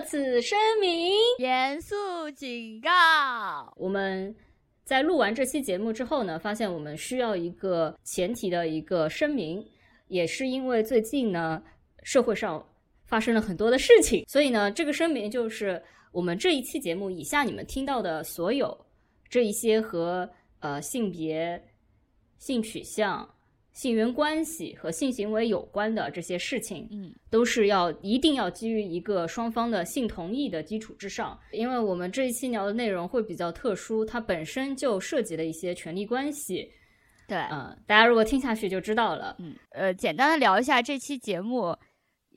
特此声明，严肃警告。我们在录完这期节目之后呢，发现我们需要一个前提的一个声明，也是因为最近呢，社会上发生了很多的事情，所以呢，这个声明就是我们这一期节目以下你们听到的所有这一些和呃性别、性取向。性缘关系和性行为有关的这些事情，嗯，都是要一定要基于一个双方的性同意的基础之上。因为我们这一期聊的内容会比较特殊，它本身就涉及了一些权利关系。对，嗯，大家如果听下去就知道了。嗯，呃，简单的聊一下这期节目，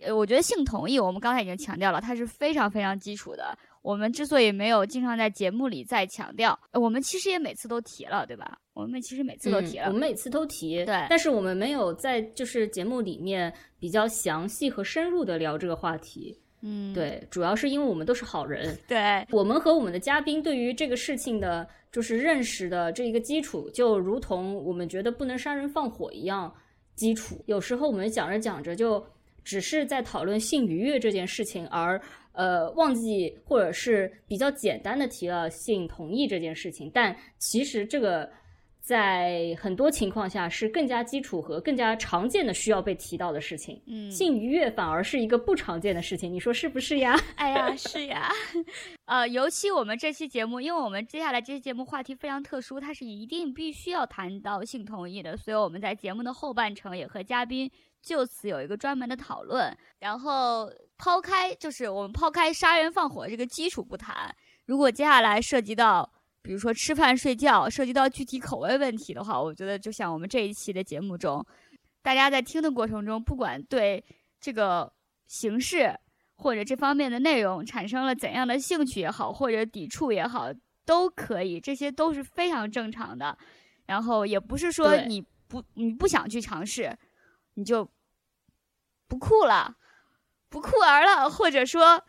呃，我觉得性同意，我们刚才已经强调了，它是非常非常基础的。我们之所以没有经常在节目里再强调，我们其实也每次都提了，对吧？我们其实每次都提了，我们每次都提，对。但是我们没有在就是节目里面比较详细和深入的聊这个话题，嗯，对。主要是因为我们都是好人，对。我们和我们的嘉宾对于这个事情的，就是认识的这一个基础，就如同我们觉得不能杀人放火一样基础。有时候我们讲着讲着就只是在讨论性愉悦这件事情，而。呃，忘记或者是比较简单的提了性同意这件事情，但其实这个在很多情况下是更加基础和更加常见的需要被提到的事情。嗯，性愉悦反而是一个不常见的事情，你说是不是呀？哎呀，是呀。呃，尤其我们这期节目，因为我们接下来这期节目话题非常特殊，它是一定必须要谈到性同意的，所以我们在节目的后半程也和嘉宾。就此有一个专门的讨论，然后抛开就是我们抛开杀人放火这个基础不谈，如果接下来涉及到比如说吃饭睡觉，涉及到具体口味问题的话，我觉得就像我们这一期的节目中，大家在听的过程中，不管对这个形式或者这方面的内容产生了怎样的兴趣也好，或者抵触也好，都可以，这些都是非常正常的。然后也不是说你不你不想去尝试。你就不酷了，不酷儿了，或者说，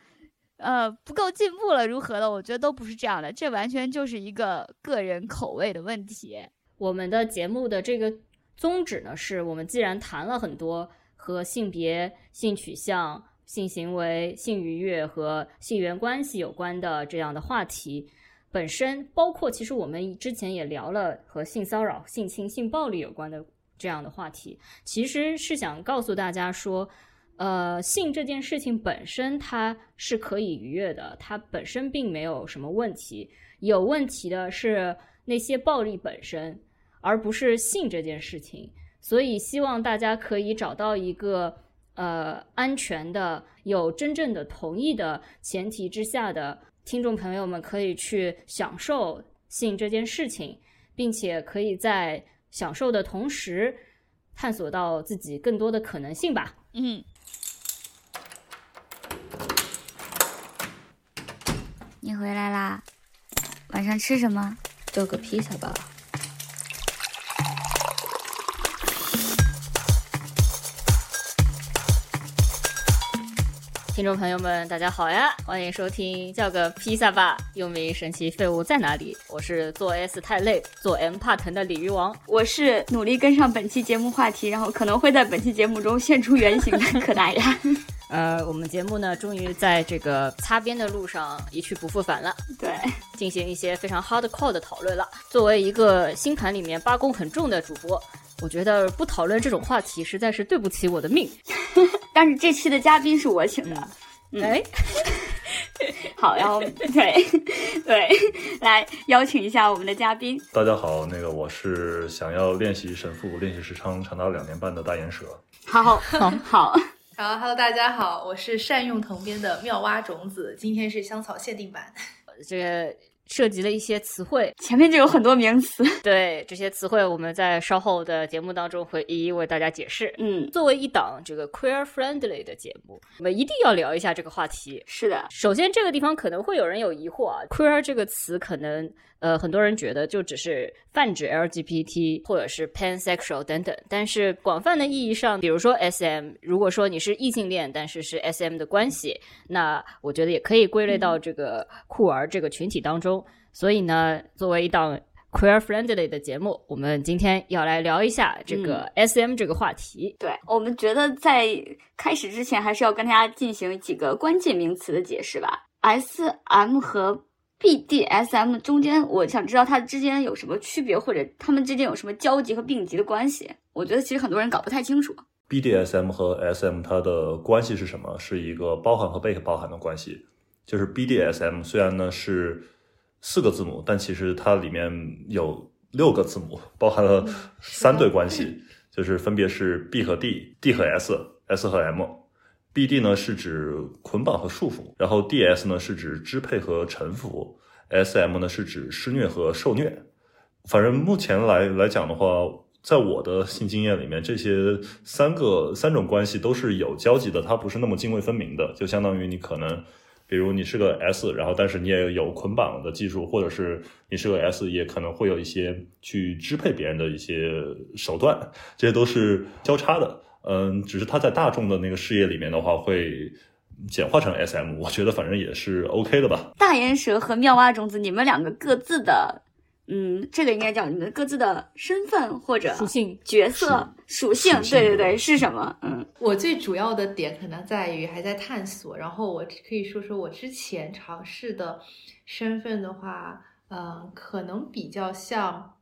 呃，不够进步了，如何的？我觉得都不是这样的，这完全就是一个个人口味的问题。我们的节目的这个宗旨呢，是我们既然谈了很多和性别、性取向、性行为、性愉悦和性缘关系有关的这样的话题，本身包括其实我们之前也聊了和性骚扰、性侵、性暴力有关的。这样的话题，其实是想告诉大家说，呃，性这件事情本身它是可以愉悦的，它本身并没有什么问题。有问题的是那些暴力本身，而不是性这件事情。所以希望大家可以找到一个呃安全的、有真正的同意的前提之下的听众朋友们，可以去享受性这件事情，并且可以在。享受的同时，探索到自己更多的可能性吧。嗯，你回来啦？晚上吃什么？做个披萨吧。听众朋友们，大家好呀！欢迎收听叫个披萨吧，又名神奇废物在哪里？我是做 S 太累，做 M 怕疼的鲤鱼王。我是努力跟上本期节目话题，然后可能会在本期节目中现出原形的可达鸭。呃，我们节目呢，终于在这个擦边的路上一去不复返了。对，进行一些非常 hardcore 的讨论了。作为一个星盘里面八宫很重的主播。我觉得不讨论这种话题实在是对不起我的命，但是这期的嘉宾是我请的，哎，好，然后对对，来邀请一下我们的嘉宾。大家好，那个我是想要练习神父练习时长长达两年半的大岩蛇。好好好，然好 Hello，大家好，我是善用藤编的妙蛙种子，今天是香草限定版，这个。涉及了一些词汇，前面就有很多名词。对这些词汇，我们在稍后的节目当中会一一为大家解释。嗯，作为一档这个 queer friendly 的节目，我们一定要聊一下这个话题。是的，首先这个地方可能会有人有疑惑啊，queer 这个词可能。呃，很多人觉得就只是泛指 LGBT 或者是 pansexual 等等，但是广泛的意义上，比如说 SM，如果说你是异性恋，但是是 SM 的关系，那我觉得也可以归类到这个酷儿这个群体当中。所以呢，作为一档 queer friendly 的节目，我们今天要来聊一下这个 SM 这个话题。对我们觉得在开始之前，还是要跟大家进行几个关键名词的解释吧。SM 和 BDSM 中间，我想知道它之间有什么区别，或者它们之间有什么交集和并集的关系。我觉得其实很多人搞不太清楚。BDSM 和 SM 它的关系是什么？是一个包含和被包含的关系。就是 BDSM 虽然呢是四个字母，但其实它里面有六个字母，包含了三对关系，就是分别是 B 和 D，D 和 S，S 和 M。BD 呢是指捆绑和束缚，然后 DS 呢是指支配和臣服，SM 呢是指施虐和受虐。反正目前来来讲的话，在我的性经验里面，这些三个三种关系都是有交集的，它不是那么泾渭分明的。就相当于你可能，比如你是个 S，然后但是你也有捆绑的技术，或者是你是个 S，也可能会有一些去支配别人的一些手段，这些都是交叉的。嗯，只是它在大众的那个视野里面的话，会简化成 SM，我觉得反正也是 OK 的吧。大岩蛇和妙蛙种子，你们两个各自的，嗯，这个应该叫你们各自的身份或者属性角色属性，对对对，是什么？嗯我最主要的点可能在于还在探索，然后我可以说说我之前尝试的身份的话，嗯，可能比较像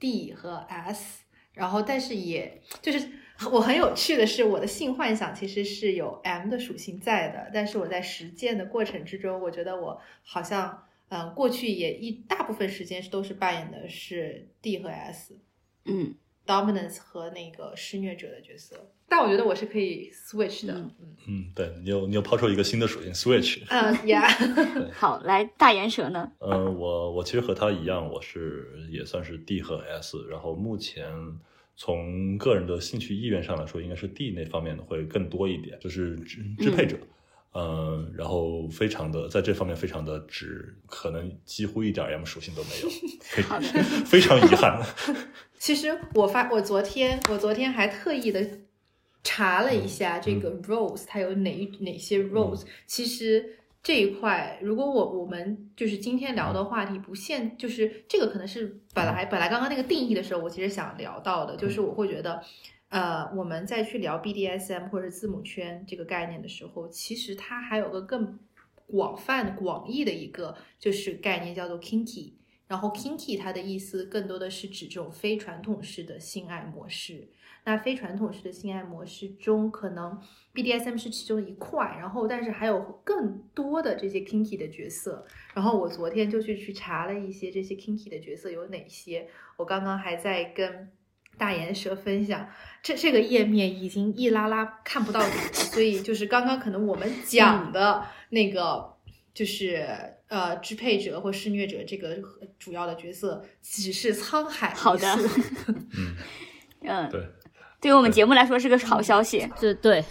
D 和 S，然后但是也就是我很有趣的是，我的性幻想其实是有 M 的属性在的，但是我在实践的过程之中，我觉得我好像嗯过去也一大部分时间是都是扮演的是 D 和 S。嗯 dominance 和那个施虐者的角色，但我觉得我是可以 switch 的。嗯嗯嗯，对你又你又抛出一个新的属性 Switch。嗯呀，好，来大岩蛇呢？呃，我我其实和他一样，我是也算是 D 和 S，然后目前从个人的兴趣意愿上来说，应该是 D 那方面的会更多一点，就是支支配者，嗯、然后非常的在这方面非常的直，可能几乎一点 M 属性都没有，非好的非常遗憾。其实我发我昨天我昨天还特意的查了一下这个 roles，、它有哪一哪些 roles、其实这一块，如果我我们就是今天聊的话题不限，就是这个可能是本来本来刚刚那个定义的时候，我其实想聊到的，就是我会觉得。呃，我们再去聊 BDSM 或者字母圈这个概念的时候，其实它还有个更广泛、广义的一个就是概念叫做 kinky。然后 kinky 它的意思更多的是指这种非传统式的性爱模式。那非传统式的性爱模式中，可能 BDSM 是其中一块，然后但是还有更多的这些 kinky 的角色。然后我昨天就去去查了一些这些 kinky 的角色有哪些，我刚刚还在跟大言蛇分享，这这个页面已经一拉拉看不到底了，所以就是刚刚可能我们讲的那个就是呃支配者或施虐者这个主要的角色，只是沧海一好的 嗯，对，对于我们节目来说是个好消息。这对，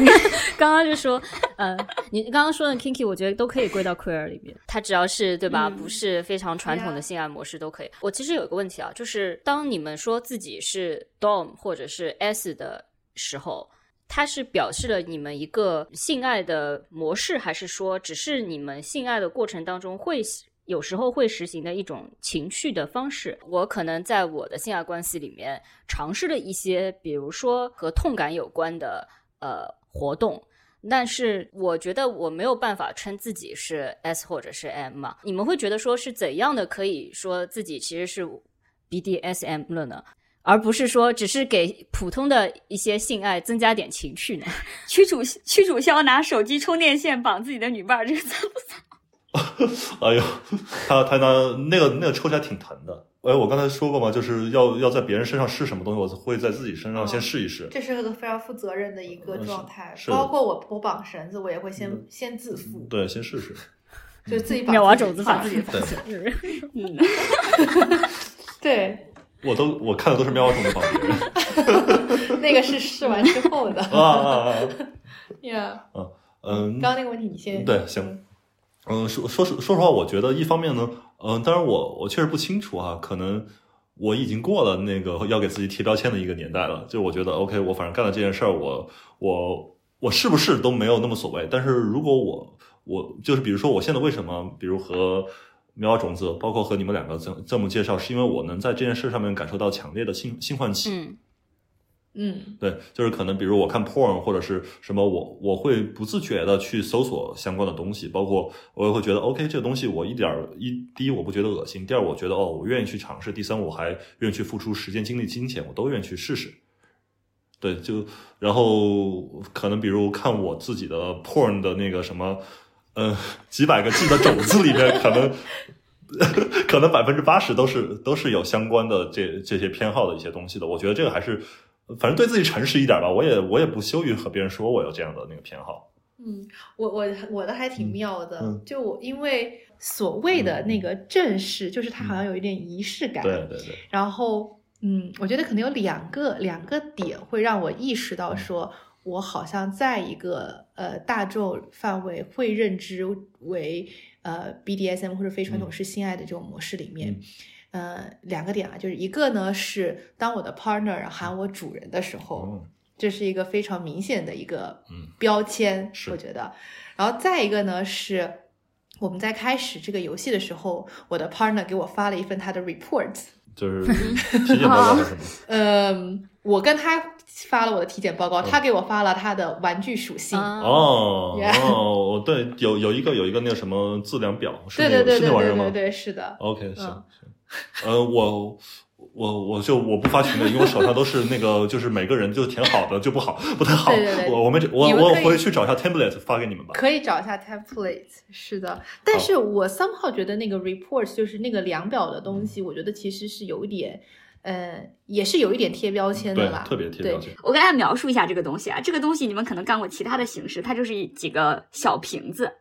刚刚就说，呃，你刚刚说的 kinky，我觉得都可以归到 queer 里面，它只要是对吧，嗯。不是非常传统的性爱模式都可以。我其实有一个问题啊，就是当你们说自己是 dom 或者是 s 的时候，它是表示了你们一个性爱的模式，还是说只是你们性爱的过程当中会有时候会实行的一种情绪的方式？我可能在我的性爱关系里面尝试了一些，比如说和痛感有关的呃活动。但是我觉得我没有办法称自己是 S 或者是 M 嘛？你们会觉得说是怎样的可以说自己其实是 BDSM 了呢？而不是说只是给普通的一些性爱增加点情趣呢？屈主屈主消拿手机充电线绑自己的女伴儿，这个算不算？哎呦，他他那那个那个抽起来挺疼的。哎，我刚才说过嘛，就是要要在别人身上试什么东西，我会在自己身上先试一试。这是个非常负责任的一个状态，包括我我绑绳子，我也会先、嗯先自负，对，先试试。就自己 绑妙蛙自己种子法自己对 嗯，对，我都我看的都是喵种的绑别人那个是试完之后的啊啊啊！呀。嗯，刚刚那个问题你先对行嗯，说说实说实话，我觉得一方面呢，嗯、当然我我确实不清楚啊，可能我已经过了那个要给自己贴标签的一个年代了。就我觉得，OK，我反正干了这件事儿，我我我是不是都没有那么所谓。但是如果我我就是比如说我现在为什么，比如和苗种子，包括和你们两个这这么介绍，是因为我能在这件事上面感受到强烈的性性唤起。嗯对，就是可能比如我看 porn 或者是什么，我我会不自觉的去搜索相关的东西，包括我也会觉得 OK 这个东西我一点一第一我不觉得恶心，第二我觉得哦我愿意去尝试，第三我还愿意去付出时间、精力、金钱，我都愿意去试试。对，就然后可能比如看我自己的 porn 的那个什么，呃，几百个 G 的种子里面，可能 可能百分之八十都是都是有相关的这这些偏好的一些东西的。我觉得这个还是，反正对自己诚实一点吧。我也我也不羞于和别人说我有这样的那个偏好。嗯，我我我的还挺妙的，嗯就我因为所谓的那个正式，就是它好像有一点仪式感，对对对，然后嗯，我觉得可能有两个两个点会让我意识到说，我好像在一个呃大众范围会认知为呃 BDSM 或者非传统式性爱的这种模式里面。呃，两个点啊，就是一个呢是当我的 partner 喊我主人的时候，哦，这是一个非常明显的一个嗯标签，是我觉得。然后再一个呢是我们在开始这个游戏的时候，我的 partner 给我发了一份他的 report，就是 体检报告是什么？嗯，我跟他发了我的体检报告，他给我发了他的玩具属性。啊哦 哦，对，有有一个有一个那个什么质量表，是对那个是对对对那玩意儿吗对对对，是的。？OK，行嗯行，呃，我。我我就我不发群的，因为我手上都是那个，就是每个人就填好的就不好，不太好。对对对我我们我我回去找一下 template 发给你们吧。可以找一下 template，是的，但是我 somehow 觉得那个 report 就是那个量表的东西，我觉得其实是有一点，呃，也是有一点贴标签的吧，，特别贴对标签。我给大家描述一下这个东西啊，这个东西你们可能干过其他的形式，它就是几个小瓶子，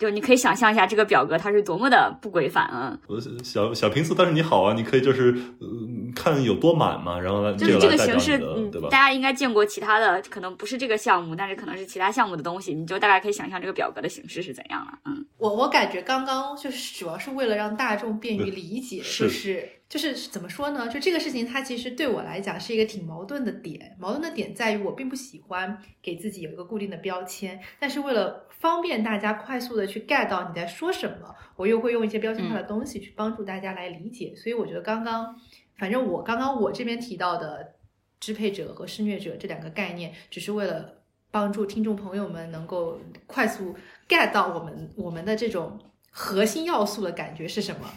就你可以想象一下这个表格它是多么的不规范啊。呃小小平次，但是你好啊，你可以就是呃看有多满嘛，然后来就是这个形式，嗯对吧，大？家应该见过其他的，可能不是这个项目，但是可能是其他项目的东西，你就大概可以想象这个表格的形式是怎样了。嗯，我我感觉刚刚就是主要是为了让大众便于理解，是就是就是怎么说呢？就这个事情，它其实对我来讲是一个挺矛盾的点。矛盾的点在于，我并不喜欢给自己有一个固定的标签，但是为了方便大家快速的去 get 到你在说什么，我又会用一些标签化的东西去帮助大家来理解。所以我觉得刚刚，反正我刚刚我这边提到的支配者和施虐者这两个概念，只是为了帮助听众朋友们能够快速 get 到我们我们的这种核心要素的感觉是什么。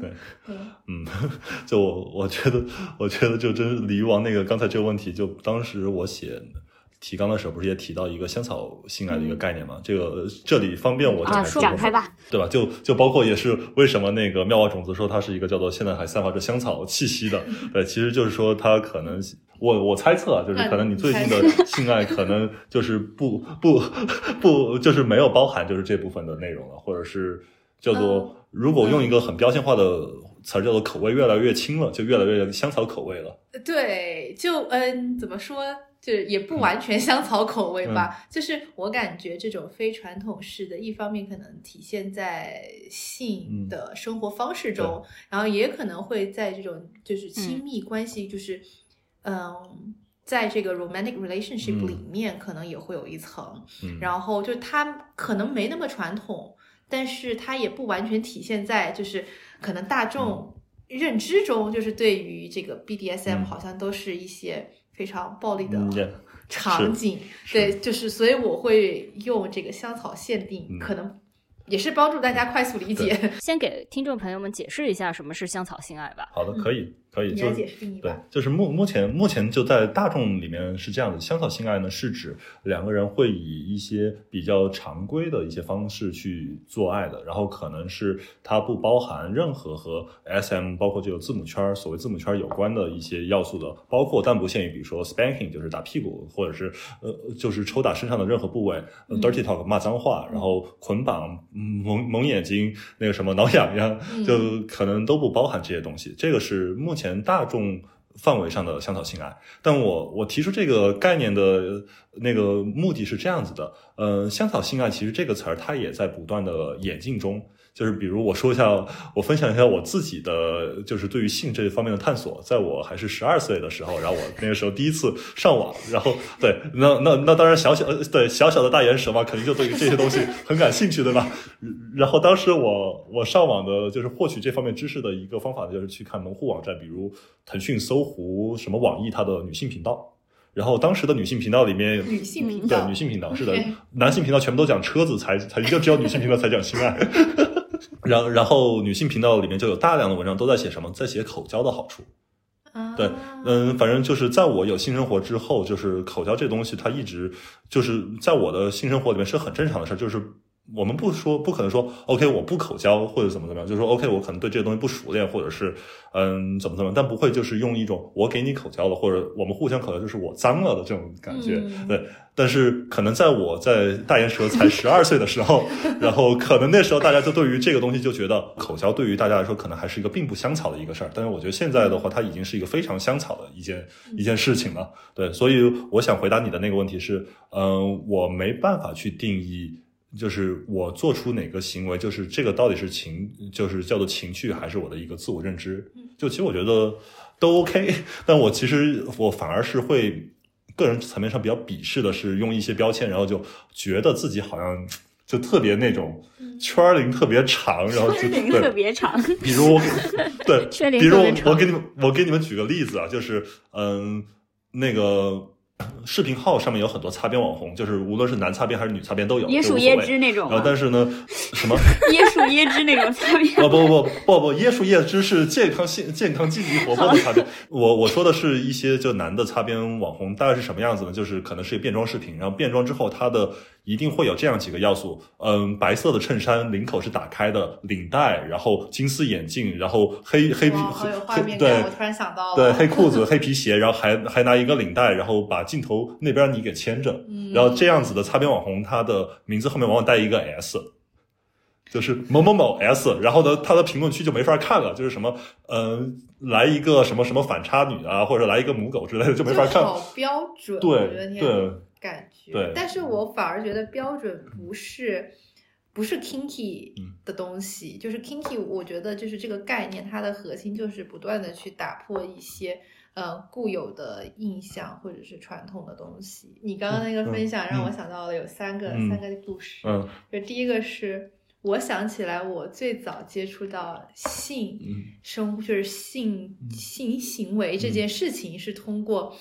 对，嗯嗯，就我我觉得，我觉得就真是李玉王那个刚才这个问题，就当时我写提纲的时候，不是也提到一个香草性爱的一个概念吗？这个这里方便我啊，展开说吗展开吧。对吧？就就包括也是为什么那个妙蛙种子说它是一个叫做现在还散发着香草气息的，对，其实就是说它可能。我我猜测啊，就是可能你最近的性爱可能就是不 不 不就是没有包含就是这部分的内容了，或者是叫做如果用一个很标签化的词儿叫做口味越来越轻了，就越来越香草口味了。对，就嗯，怎么说？就是也不完全香草口味吧，就是我感觉这种非传统式的，一方面可能体现在性的生活方式中，然后也可能会在这种就是亲密关系，就是嗯，在这个 romantic relationship 里面，可能也会有一层，嗯，然后就它可能没那么传统，但是它也不完全体现在就是可能大众认知中，就是对于这个 BDSM 嗯。好像都是一些非常暴力的场景，是对，就是所以我会用这个香草限定，嗯可能也是帮助大家快速理解。先给听众朋友们解释一下什么是香草性爱吧。好的，可以可以，就是解释定义。，对就是目目前目前就在大众里面是这样的，香草性爱呢是指两个人会以一些比较常规的一些方式去做爱的，然后可能是它不包含任何和 SM 包括这个字母圈所谓字母圈有关的一些要素的，包括但不限于，比如说 spanking 就是打屁股，或者是呃就是抽打身上的任何部位、dirty talk 骂脏话，然后捆绑、嗯蒙蒙眼睛那个什么挠痒痒，嗯就可能都不包含这些东西。这个是目前前大众范围上的香草性爱。但我我提出这个概念的那个目的是这样子的，呃，香草性爱其实这个词儿它也在不断的演进中。就是比如我说一下，我分享一下我自己的就是对于性这方面的探索。在我还是十二岁的时候，然后我那个时候第一次上网，然后对，那那那当然小小对小小的大眼蛇嘛，肯定就对于这些东西很感兴趣，对吧？然后当时我我上网的就是获取这方面知识的一个方法，就是去看门户网站，比如腾讯、搜狐、什么网易它的女性频道。然后当时的女性频道里面，女性频道对女性频道是的，男性频道全部都讲车子，才才就只有女性频道才讲性爱。然然后女性频道里面就有大量的文章都在写什么，在写口交的好处。啊对，嗯，反正就是在我有性生活之后，就是口交这东西，它一直就是在我的性生活里面是很正常的事儿，就是。我们不说，不可能说，OK，我不口交或者怎么怎么样，就是说，OK，我可能对这个东西不熟练，或者是，嗯，怎么怎么，但不会就是用一种我给你口交了，或者我们互相口交，就是我脏了的这种感觉，嗯对。但是可能在我在大岩蛇才十二岁的时候，然后可能那时候大家就对于这个东西就觉得口交对于大家来说可能还是一个并不香草的一个事儿，但是我觉得现在的话，它已经是一个非常香草的一件一件事情了。对，所以我想回答你的那个问题是，嗯、我没办法去定义。就是我做出哪个行为，就是这个到底是情，就是叫做情绪，还是我的一个自我认知？就其实我觉得都 OK，但我其实我反而是会个人层面上比较鄙视的是用一些标签，然后就觉得自己好像就特别那种圈儿龄特别长，然后就圈龄特，别长，比如我 对，比如特别长我给你们我给你们举个例子啊，就是嗯那个。视频号上面有很多擦边网红，就是无论是男擦边还是女擦边都有，椰树椰汁那种然后，但是呢，什么？椰树椰汁那种擦边。不不不不不，椰树椰汁是健康性健康积极活泼的擦边。我我说的是一些就男的擦边网红，大概是什么样子呢？就是可能是变装视频，然后变装之后，他的一定会有这样几个要素，嗯，白色的衬衫，领口是打开的，领带，然后金丝眼镜，然后黑黑黑对！我突然想到了，对，黑裤子、黑皮鞋，然后还还拿一个领带，然后把镜头那边你给牵着，嗯。然后这样子的擦边网红，他的名字后面往往带一个 S，就是某某某 S，然后呢，他的评论区就没法看了，就是什么，嗯、来一个什么什么反差女啊，或者来一个母狗之类的，就没法看。就好标准，对对。种感觉。对但是我反而觉得标准不是不是 kinky 嗯的东西，就是 kinky，我觉得就是这个概念，它的核心就是不断的去打破一些。呃，固有的印象或者是传统的东西，你刚刚那个分享让我想到了有三个、嗯三个故事。嗯就第一个是我想起来，我最早接触到性嗯生就是性性行为这件事情，是通过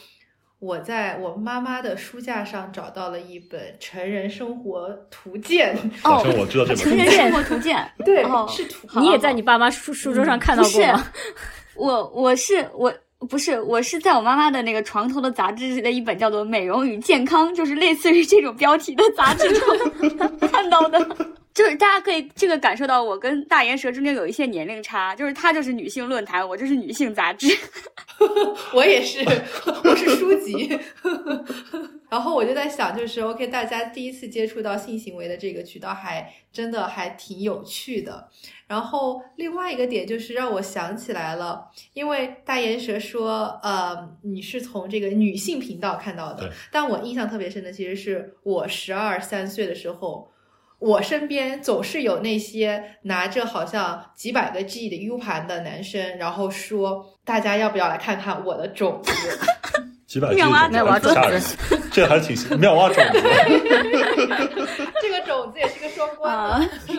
我在我妈妈的书架上找到了一本《成人生活图鉴 》。哦我知道这成本成。人生活图鉴。对哦是图好你也在你爸妈书书桌上看到过吗？我我是我不是我是在我妈妈的那个床头的杂志的一本叫做《美容与健康》，就是类似于这种标题的杂志中看到的。就是大家可以这个感受到我跟大岩蛇中间有一些年龄差，就是她就是女性论坛，我就是女性杂志。我也是，我是书籍。然后我就在想，就是 OK，大家第一次接触到性行为的这个渠道，还真的还挺有趣的。然后另外一个点就是让我想起来了，因为大岩蛇说，呃，你是从这个女性频道看到的，但我印象特别深的，其实是我十二三岁的时候。我身边总是有那些拿着好像几百个 G 的 U 盘的男生，然后说大家要不要来看看我的种子？几百 G 妙蛙的种子。这还挺妙蛙种子。这个种子也是个双关的，啊，对，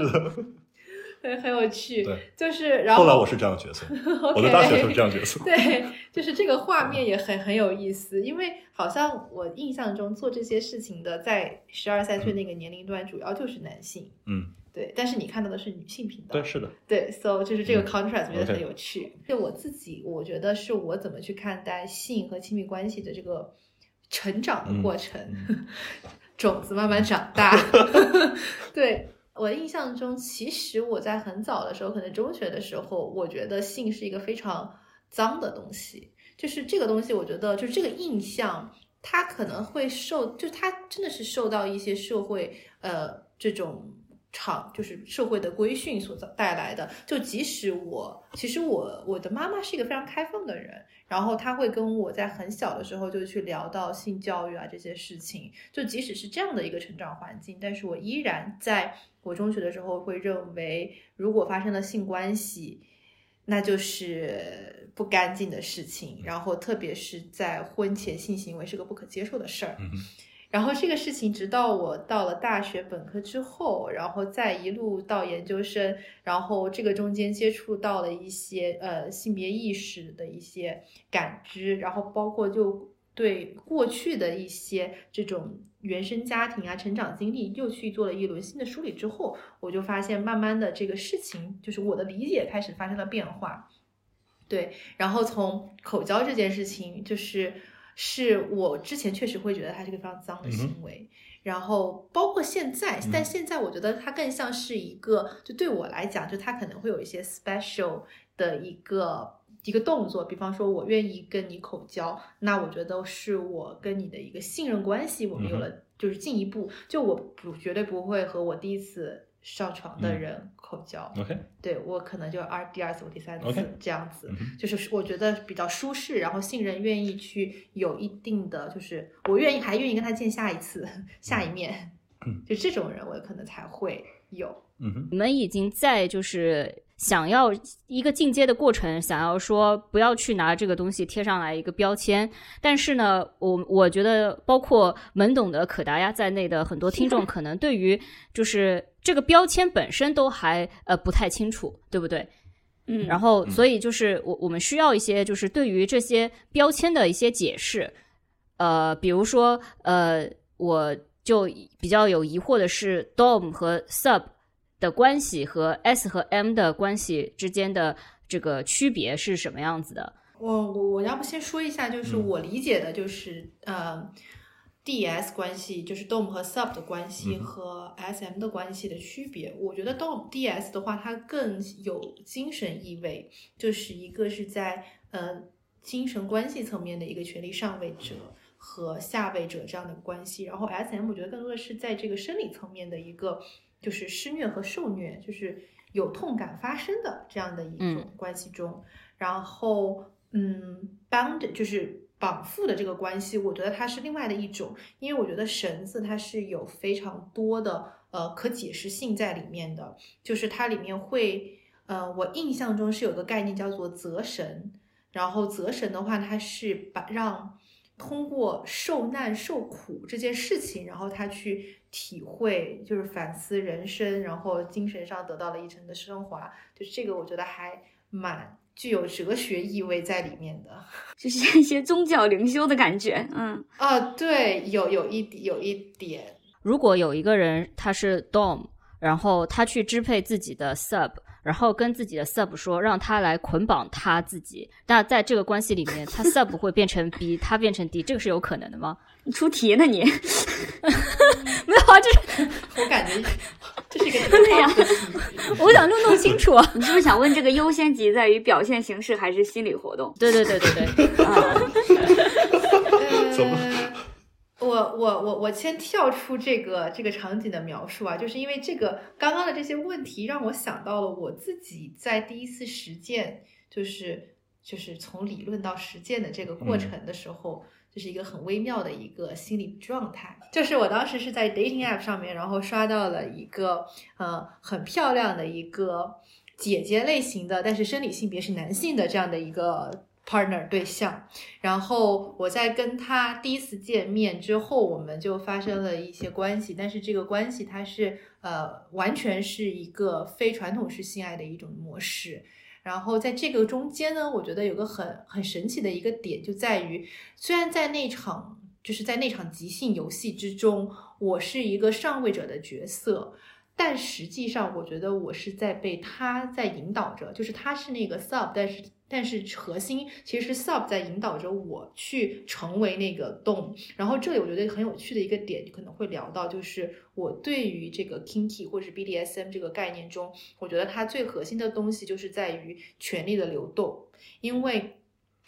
很有趣。对，就是然后后来我是这样的角色 我的大学时候是这样角色。对，就是这个画面也很很有意思，因为好像我印象中做这些事情的，在十二三岁那个年龄段，主要就是男性。嗯，对，但是你看到的是女性频道。对，是的。对，so 就是这个嗯 contrast，我觉得很有趣。就我自己，我觉得是我怎么去看待性和亲密关系的这个成长的过程，嗯 种子慢慢长大。对我印象中，其实我在很早的时候，可能中学的时候，我觉得性是一个非常脏的东西。就是这个东西，我觉得就是这个印象，它可能会受，就是它真的是受到一些社会呃这种场就是社会的规训所带来的。就即使我，其实我我的妈妈是一个非常开放的人，然后她会跟我在很小的时候就去聊到性教育啊这些事情。就即使是这样的一个成长环境，但是我依然在我中学的时候会认为，如果发生了性关系，那就是不干净的事情。然后特别是在婚前性行为是个不可接受的事儿。然后这个事情，直到我到了大学本科之后，然后再一路到研究生，然后这个中间接触到了一些呃性别意识的一些感知，然后包括就对过去的一些这种原生家庭啊、成长经历，又去做了一轮新的梳理之后，我就发现慢慢的这个事情，就是我的理解开始发生了变化。对，然后从口交这件事情，就是。是我之前确实会觉得它是个非常脏的行为，然后包括现在，但现在我觉得它更像是一个，就对我来讲，就它可能会有一些 special 的一个一个动作，比方说我愿意跟你口交，那我觉得是我跟你的一个信任关系，我们有了就是进一步，就我不绝对不会和我第一次。上床的人口交，OK，对我可能就二第二次或第三次这样子，就是我觉得比较舒适，然后信任，愿意去有一定的，就是我愿意还愿意跟他见下一次 下一面，就这种人我可能才会有。你们已经在就是。想要一个进阶的过程，想要说不要去拿这个东西贴上来一个标签，但是呢，我我觉得包括懵懂的可达鸭在内的很多听众，可能对于就是这个标签本身都还呃不太清楚，对不对？嗯，然后所以就是我我们需要一些就是对于这些标签的一些解释，呃，比如说呃，我就比较有疑惑的是 dom 和 sub。的关系和 S 和 M 的关系之间的这个区别是什么样子的？我我我要不先说一下，就是我理解的，就是呃，D S 关系就是 Dom 和 Sub 的关系和 S M 的关系的区别。我觉得 Dom D S 的话，它更有精神意味，就是一个是在呃精神关系层面的一个权力上位者和下位者这样的关系。然后 S M 我觉得更多的是在这个生理层面的一个。就是施虐和受虐，就是有痛感发生的这样的一种关系中，然后嗯，bound 就是绑缚的这个关系，我觉得它是另外的一种，因为我觉得绳子它是有非常多的呃可解释性在里面的，就是它里面会呃，我印象中是有个概念叫做择神，然后择神的话，它是把让通过受难受苦这件事情，然后他去。体会就是反思人生，然后精神上得到了一层的升华，就是这个我觉得还蛮具有哲学意味在里面的，就是 一些宗教灵修的感觉。嗯啊，对，有有一点有一点。如果有一个人他是 dom，然后他去支配自己的 sub。然后跟自己的 sub 说，让他来捆绑他自己。那在这个关系里面，他 sub 会变成 B，他变成 D，这个是有可能的吗？你出题呢你？没有啊，这是我感觉这是一个对呀。我想弄弄清楚，你是不是想问这个优先级在于表现形式还是心理活动？对对对对对。啊。怎么？我我我我先跳出这个这个场景的描述啊，就是因为这个刚刚的这些问题让我想到了我自己在第一次实践，就是就是从理论到实践的这个过程的时候，就是一个很微妙的一个心理状态。就是我当时是在 dating app 上面，然后刷到了一个呃很漂亮的一个姐姐类型的，但是生理性别是男性的这样的一个。partner 对象，然后我在跟他第一次见面之后，我们就发生了一些关系，但是这个关系它是呃完全是一个非传统式性爱的一种模式。然后在这个中间呢，我觉得有个很很神奇的一个点就在于，虽然在那场就是在那场即兴游戏之中，我是一个上位者的角色。但实际上，我觉得我是在被他在引导着，就是他是那个 sub，但是但是核心其实是 sub 在引导着我去成为那个 dom。然后这里我觉得很有趣的一个点，可能会聊到，就是我对于这个 kinky 或者是 BDSM 这个概念中，我觉得它最核心的东西就是在于权力的流动，因为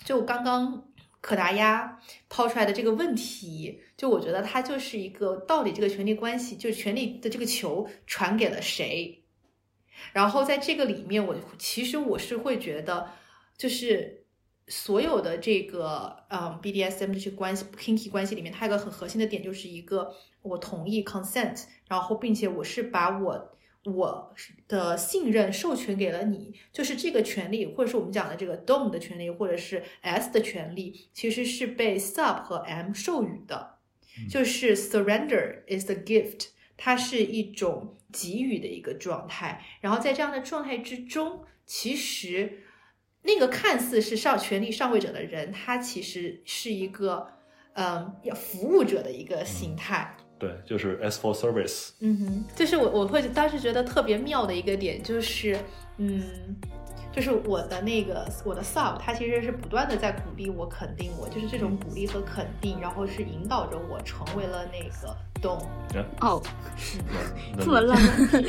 就刚刚。可达鸭抛出来的这个问题，就我觉得它就是一个到底这个权力关系，就是权力的这个球传给了谁？然后在这个里面，我其实我是会觉得，就是所有的这个嗯 BDSM 这些关系 kinky 关系里面，它有个很核心的点，就是一个我同意 consent，然后并且我是把我。我的信任授权给了你，就是这个权利，或者是我们讲的这个 dom 的权利，或者是 s 的权利，其实是被 sub 和 m 授予的。就是 surrender is the gift，它是一种给予的一个状态。然后在这样的状态之中，其实那个看似是上权力上位者的人，他其实是一个嗯，要服务者的一个心态。对，就是 as for service。嗯哼，就是我我会当时觉得特别妙的一个点，就是嗯，就是我的那个我的 sub，他其实是不断的在鼓励我、肯定我，就是这种鼓励和肯定，然后是引导着我成为了那个 dom。哦，那这么浪漫。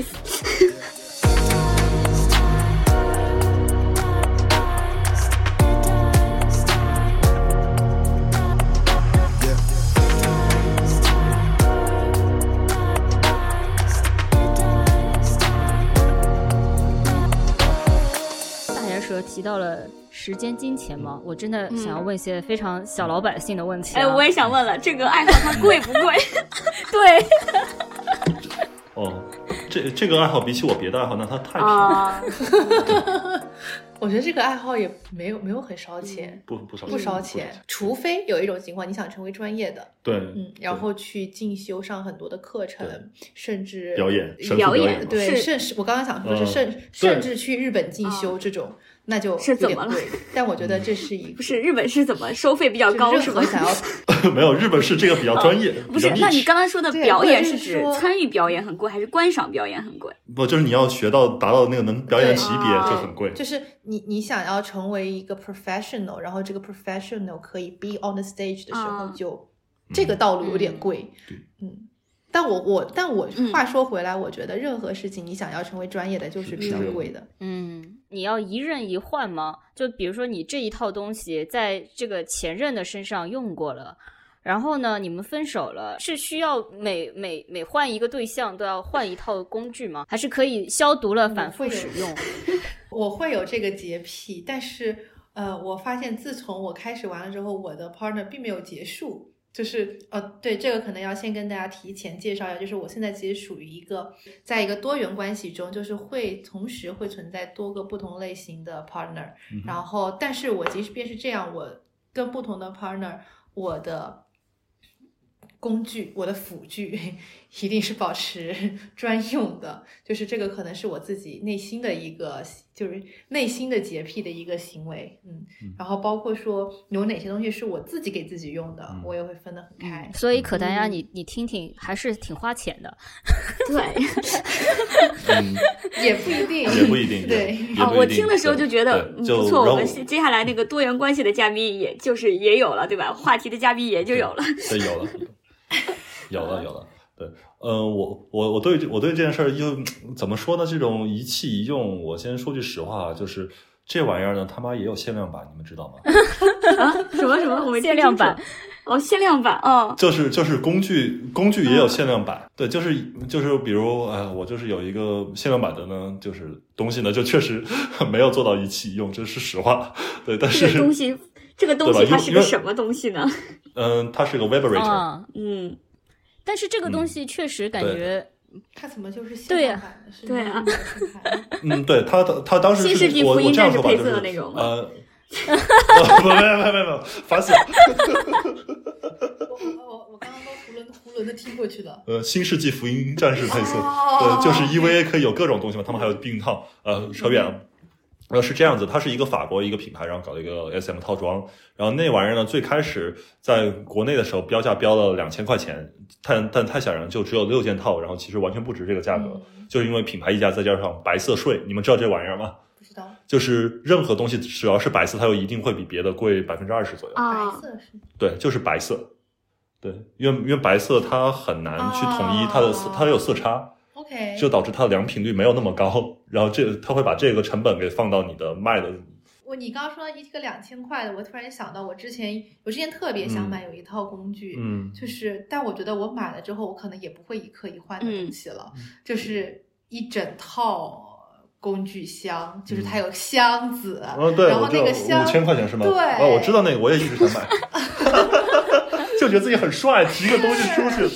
提到了时间、金钱吗？我真的想要问一些非常小老百姓的问题、啊。哎，我也想问了，这个爱好它贵不贵？对。哦，这这个爱好比起我别的爱好，那它太便宜，啊，我觉得这个爱好也没有没有很烧钱，不不烧不烧钱，除非有一种情况你想成为专业的，对，嗯，然后去进修上很多的课程，甚至表演表演表演对，甚至我刚刚想说是嗯甚对。甚至去日本进修这种，那就是怎么了。但我觉得这是一个不是日本是怎么收费比较高是吗任何？想要 没有日本是这个比较专业，不是那你刚刚说的表演是指参与表演很贵，还是观赏表演很贵？不就是你要学到达到那个能表演的级别就很贵，就是你你想要成为一个 professional，然后这个 professional 可以 be on the stage 的时候啊就，这个道路有点贵。对嗯。但我我但我嗯话说回来，我觉得任何事情你想要成为专业的，就是比较贵的。嗯，你要一任一换吗？就比如说你这一套东西在这个前任的身上用过了，然后呢，你们分手了，是需要每每每换一个对象都要换一套工具吗？还是可以消毒了反复使用？我会有这个洁癖，但是呃，我发现自从我开始玩了之后，我的 partner 并没有结束。就是呃，对这个可能要先跟大家提前介绍一下，就是我现在其实属于一个在一个多元关系中，就是会同时会存在多个不同类型的 partner，、然后但是我即使便是这样，我跟不同的 partner，我的工具，我的辅具一定是保持 专用的，就是这个可能是我自己内心的一个，就是内心的洁癖的一个行为，嗯，然后包括说有哪些东西是我自己给自己用的，我也会分得很开。所以可达鸭，你你听听，还是挺花钱的。对，嗯，也不一定，也不一定，对，啊，我听的时候就觉得嗯不错，我们接下来那个多元关系的嘉宾，也就是也有了，对吧？话题的嘉宾也就有了。对，有了，有了，有了。对，呃，我我我对我对这件事儿就怎么说呢？这种一气一用，我先说句实话，啊就是这玩意儿呢，他妈也有限量版，你们知道吗？啊，什么什么？我们限量版哦，限量版哦，就是就是工具工具也有限量版，对，就是就是比如呃，我就是有一个限量版的呢，就是东西呢，就确实 没有做到一气一用，这是实话。对，但是这个东西，这个东西它是个什么东西呢？嗯、它是个 vibrator，、啊，嗯，但是这个东西确实感对觉，他怎么就是限对呀对啊日本品牌嗯，对他他他当时新世纪是我我福音战士配这样说吧，就是色的那种吗 呃，呃 不没有没有没有没有，烦死了。我我我刚刚都囫囵囫囵的听过去的。呃，新世纪福音战士配色，哦对，就是 EVA 可以有各种东西嘛，他们还有避孕套，呃，扯远了。呃，是这样子，它是一个法国一个品牌，然后搞了一个 SM 套装，然后那玩意儿呢，最开始在国内的时候标价标了两千块钱，但但太吓人，就只有六件套，然后其实完全不值这个价格，嗯就是因为品牌溢价再加上白色税，你们知道这玩意儿吗？不知道就是任何东西只要是白色，它就一定会比别的贵百分之二十左右。啊白，色是对，就是白色。对，因为因为白色它很难去统一它的色，哦它有色差，OK，就导致它的良品率没有那么高。然后这它会把这个成本给放到你的卖的，我我你刚刚说一个两千块的，我突然想到，我之前我之前特别想买有一套工具，嗯就是但我觉得我买了之后，我可能也不会一刻一换的东西了，嗯就是一整套工具箱，就是它有箱子，嗯，对，然后那个箱五千块钱是吗？对哦，我知道那个，我也一直想买，就觉得自己很帅，提个东西出去。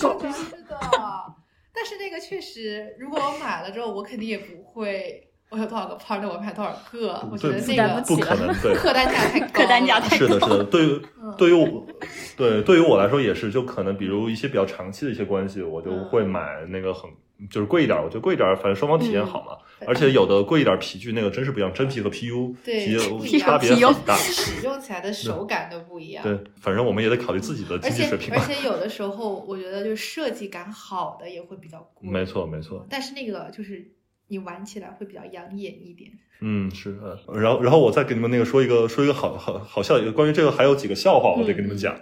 但是那个确实，如果我买了之后，我肯定也不会。我有多少个 partner，我买多少个？我觉得那个不可能，对，客单价太高，客单价太是的，是的，对于 嗯对于我，对对于我来说也是，就可能比如一些比较长期的一些关系，我就会买那个很就是贵一点，我觉得贵一点，反正双方体验好嘛。而且有的贵一点皮具，那个真是不一样，真皮和 PU 对差别很大。使用起来的手感都不一样。对，反正我们也得考虑自己的而经济且水平嘛。而且有的时候，我觉得就是设计感好的也会比较贵。没错，没错。但是那个就是你玩起来会比较养眼一点。嗯，是。呃然后，然后我再给你们那个说一个说一个好好好笑一个关于这个还有几个笑话，我得跟你们讲。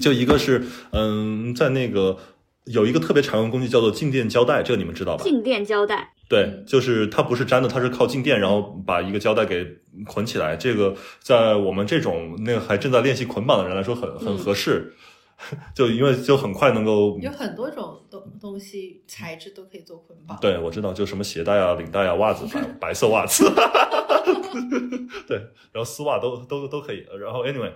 就一个是，嗯，在那个有一个特别常用的工具叫做静电胶带，这个你们知道吧？静电胶带，对，就是它不是粘的，它是靠静电，然后把一个胶带给捆起来。这个在我们这种那个还正在练习捆绑的人来说很很合适，就因为就很快能够。有很多种东东西材质都可以做捆绑。对，我知道，就什么鞋带啊、领带啊、袜子，白白色袜子，对，然后丝袜都都都可以。然后 anyway，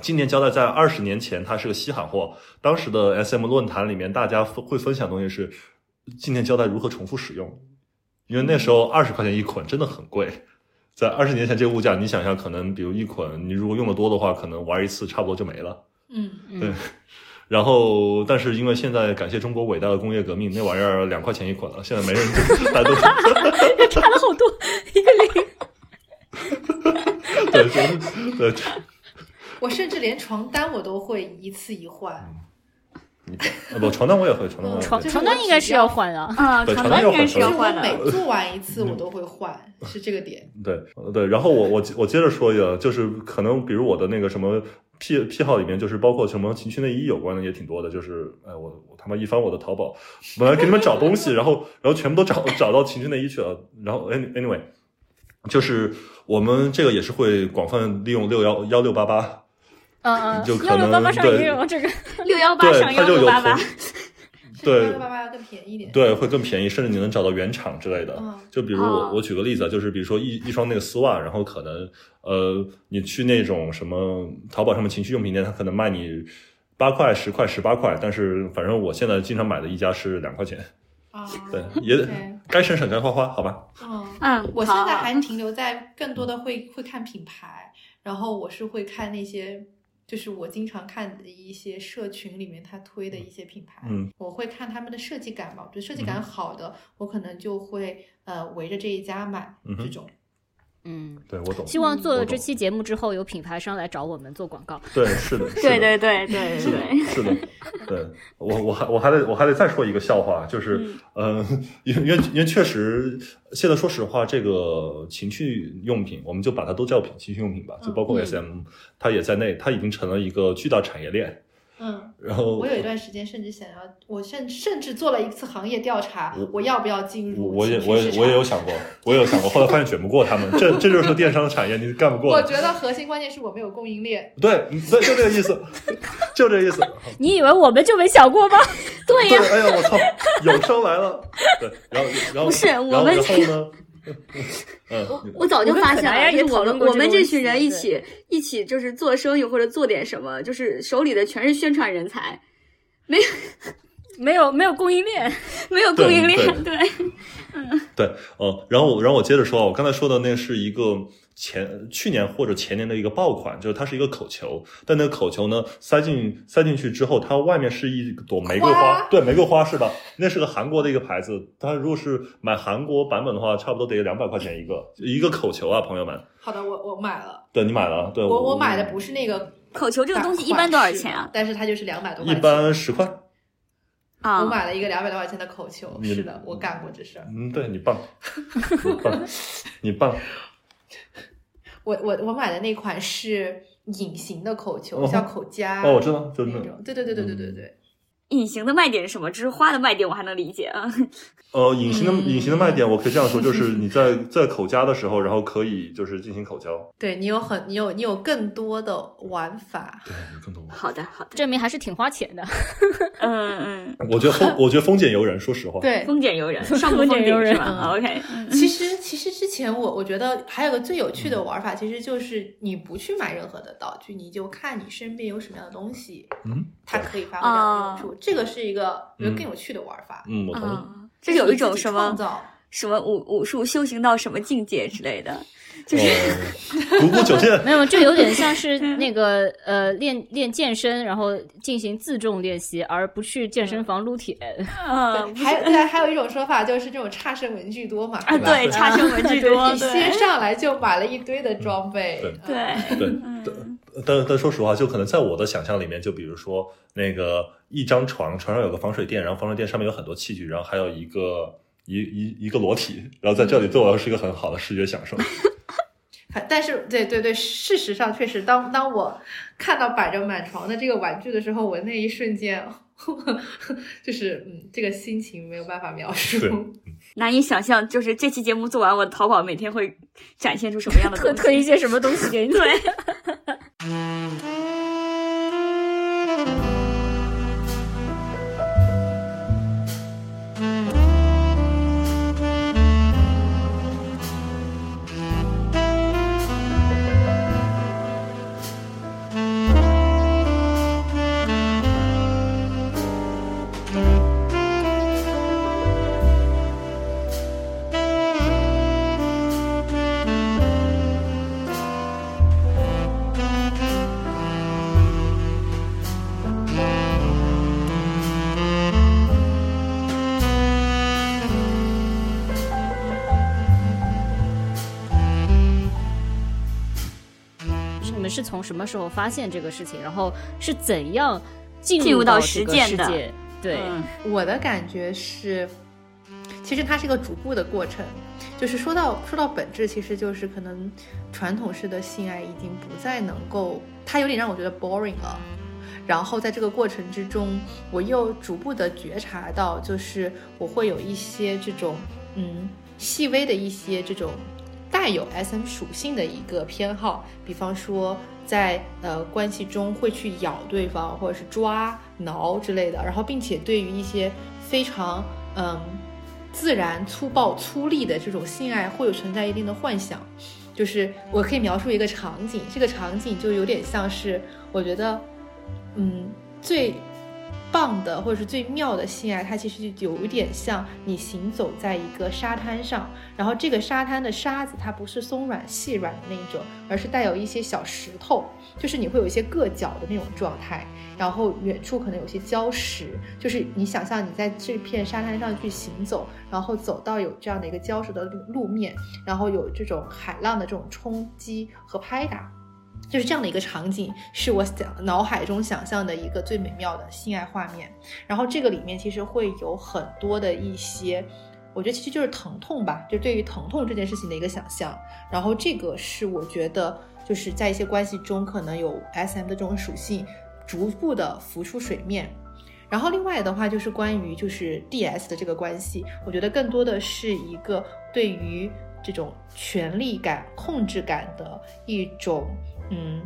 静电胶带在二十年前它是个稀罕货，当时的 SM 论坛里面大家分会分享的东西是今年胶带如何重复使用，因为那时候二十块钱一捆真的很贵。在二十年前这个物价，你想想，可能比如一捆，你如果用的多的话，可能玩一次差不多就没了。嗯，对，然后但是因为现在感谢中国伟大的工业革命，那玩意儿两块钱一捆了，现在没人，大家都 差了好多，一个零。对 对对，我甚至连床单我都会一次一换。呃不，床单我也会，床单我也会。床床单应该是要换的。啊，对床单应该是要换的。每做完一次我都会换，是这个点。对呃对，然后我我我接着说一个，就是可能比如我的那个什么癖癖好里面，就是包括什么情趣内衣有关的也挺多的，就是哎我我他妈一翻我的淘宝，本来给你们找东西，然后然后全部都找找到情趣内衣去了，然后 any anyway，就是我们这个也是会广泛利用六幺幺六八八，嗯嗯，就可幺六八八上能对也有这个。六幺八上幺六八八同，对幺六八八要更便宜一点。对，会更便宜，甚至你能找到原厂之类的。嗯就比如我、哦我举个例子啊，就是比如说一一双那个丝袜，然后可能呃，你去那种什么淘宝上面情趣用品店，它可能卖你八块、十块、十八块，但是反正我现在经常买的一家是两块钱。啊，对，也该省省该花花，好吧？嗯。嗯，我现在还停留在更多的会会看品牌，然后我是会看那些，就是我经常看的一些社群里面他推的一些品牌，嗯，我会看他们的设计感嘛，我觉得设计感好的，我可能就会呃围着这一家买这种。嗯，对我懂。希望做了这期节目之后，有品牌商来找我们做广告。对，是的，是的对对对对是的对，，是的，对我我还我还得我还得再说一个笑话，就是嗯呃，因为因为因为确实现在说实话，这个情趣用品，我们就把它都叫品情趣用品吧，就包括嗯 SM，、它也在内，它已经成了一个巨大产业链。嗯，然后我有一段时间甚至想要，我甚甚至做了一次行业调查，我要不要进入我我也我也我也有想过，我也有想过，后来发现卷不过他们，这这就是电商的产业，你干不过。我觉得核心关键是我没有供应链。对对，就这个意思，就这个意思。你以为我们就没想过吗？对呀，哎呀，我操，有生来了。对，然后然后不是然后我们然后呢？嗯，我早就发现了，我们可能也就是我们我们这群人一起一起就是做生意或者做点什么，就是手里的全是宣传人才，没有 没有没有供应链。没有供应链，对，对，哦，然后我然后我接着说啊，我刚才说的那是一个前去年或者前年的一个爆款，就是它是一个口球，但那个口球呢塞进塞进去之后，它外面是一朵玫瑰花，花对，玫瑰花是的？那是个韩国的一个牌子，它如果是买韩国版本的话，差不多得两百块钱一个一个口球啊，朋友们。好的，我我买了，对你买了，对我我买的不是那个口球这个东西一般多少钱啊？但是它就是两百多块一钱。般十块。啊我，买了一个两百多块钱的口球，是的，我干过这事儿。嗯，对你棒，你棒，你棒。我我我买的那款是隐形的口球，哦像口夹哦，我知道，就是那那种。对对对对对对对。隐形的卖点是什么？这是花的卖点我还能理解啊。呃，隐形的嗯隐形的卖点，我可以这样说，就是 你在在口交的时候，然后可以就是进行口交，对你有很你有你有更多的玩法。对，有更多。好的，好的，证明还是挺花钱的。嗯嗯，我觉得风，我觉得风俭由人，说实话。对，风俭由人，上不丰封顶俭由人是吧？OK，嗯其实其实之前我我觉得还有个最有趣的玩法，其实就是你不去买任何的道具，你就看你身边有什么样的东西，嗯，它可以发挥这样的用处。这个是一个我觉得更有趣的玩法。嗯，我同意。嗯，这有一种什么创造。什么武武术修行到什么境界之类的，就是哦，独孤九剑，没有，就有点像是 那个呃练练健身，然后进行自重练习，而不去健身房撸铁。嗯，还有对，还有一种说法就是这种差生文具多嘛，啊，吧？对，差生文具多，你先对。上来就买了一堆的装备，对，对，但但说实话，就可能在我的想象里面，就比如说那个一张床，床上有个防水垫，然后防水垫上面有很多器具，然后还有一个一一一个裸体，然后在这里对我来说是一个很好的视觉享受。反但是，对对对，事实上确实，当当我看到摆着满床的这个玩具的时候，我那一瞬间，就是嗯，这个心情没有办法描述。对难以想象，就是这期节目做完，我的淘宝每天会展现出什么样的特东西？特一些什么东西给你？对，什么时候发现这个事情，然后是怎样进进入到到这个实践的世界？对，嗯我的感觉是，其实它是一个逐步的过程。就是说到说到本质，其实就是可能传统式的性爱已经不再能够，它有点让我觉得 boring 了。然后在这个过程之中，我又逐步的觉察到，就是我会有一些这种嗯细微的一些这种带有 SM 属性的一个偏好，比方说在呃关系中会去咬对方，或者是抓、挠之类的，然后并且对于一些非常嗯自然、粗暴、粗粝的这种性爱，会有存在一定的幻想。就是我可以描述一个场景，这个场景就有点像是我觉得，嗯，最棒的或者是最妙的性爱，它其实就有一点像你行走在一个沙滩上，然后这个沙滩的沙子它不是松软细软的那种，而是带有一些小石头，就是你会有一些硌脚的那种状态，然后远处可能有些礁石，就是你想象你在这片沙滩上去行走，然后走到有这样的一个礁石的路路面，然后有这种海浪的这种冲击和拍打。就是这样的一个场景，是我想脑海中想象的一个最美妙的性爱画面。然后这个里面其实会有很多的一些，我觉得其实就是疼痛吧，就对于疼痛这件事情的一个想象。然后这个是我觉得就是在一些关系中可能有 SM 的这种属性逐步的浮出水面。然后另外的话就是关于就是 DS 的这个关系，我觉得更多的是一个对于这种权力感、控制感的一种嗯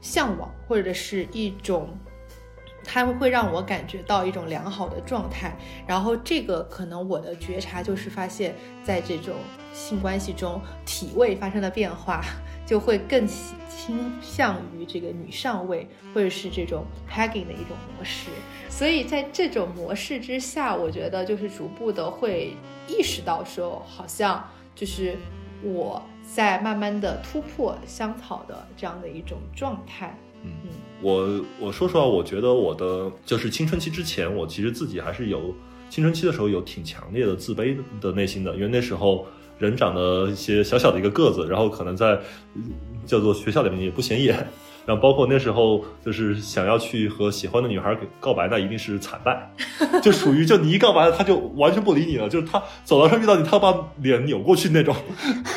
向往，或者是一种。它会让我感觉到一种良好的状态，然后这个可能我的觉察就是发现，在这种性关系中，体位发生了变化，就会更倾向于这个女上位，或者是这种 pegging 的一种模式。所以在这种模式之下，我觉得就是逐步的会意识到说，好像就是我在慢慢的突破香草的这样的一种状态。嗯嗯，我我说实话，我觉得我的就是青春期之前，我其实自己还是有青春期的时候有挺强烈的自卑的内心的，因为那时候人长得一些小小的一个个子，然后可能在嗯叫做学校里面也不显眼，然后包括那时候就是想要去和喜欢的女孩给告白，那一定是惨败，就属于就你一告白，他就完全不理你了，就是他走到上遇到你，他把脸扭过去那种，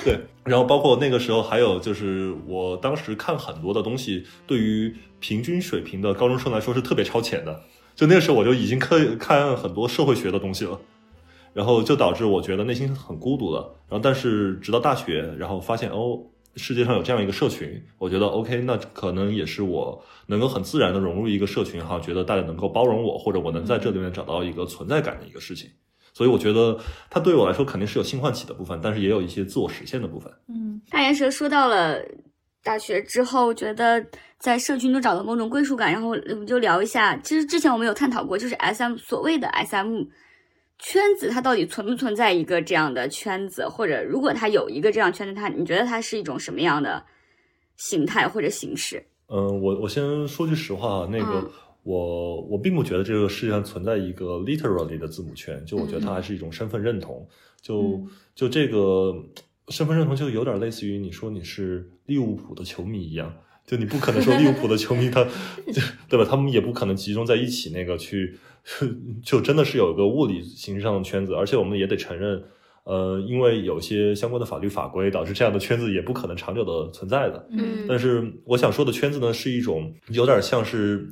对。然后包括那个时候还有就是我当时看很多的东西，对于平均水平的高中生来说是特别超前的。就那个时候我就已经可以看很多社会学的东西了，然后就导致我觉得内心很孤独的。然后但是直到大学，然后发现哦，世界上有这样一个社群，我觉得 OK，那可能也是我能够很自然的融入一个社群哈，觉得大家能够包容我，或者我能在这里面找到一个存在感的一个事情。所以我觉得它对我来说肯定是有性唤起的部分，但是也有一些自我实现的部分。嗯，大岩蛇说到了大学之后，觉得在社群中找到某种归属感，然后我们就聊一下。其实之前我们有探讨过，就是 S M 所谓的 S M 圈子，它到底存不存在一个这样的圈子，或者如果它有一个这样圈子，它你觉得它是一种什么样的形态或者形式？嗯，我我先说句实话，那个。嗯我我并不觉得这个世界上存在一个 literally 的字母圈，就我觉得嗯它还是一种身份认同。就嗯就这个身份认同，就有点类似于你说你是利物浦的球迷一样，就你不可能说利物浦的球迷他，对吧？他们也不可能集中在一起那个去，就真的是有一个物理形式上的圈子，而且我们也得承认。呃，因为有些相关的法律法规，导致这样的圈子也不可能长久的存在的。嗯但是我想说的圈子呢，是一种有点像是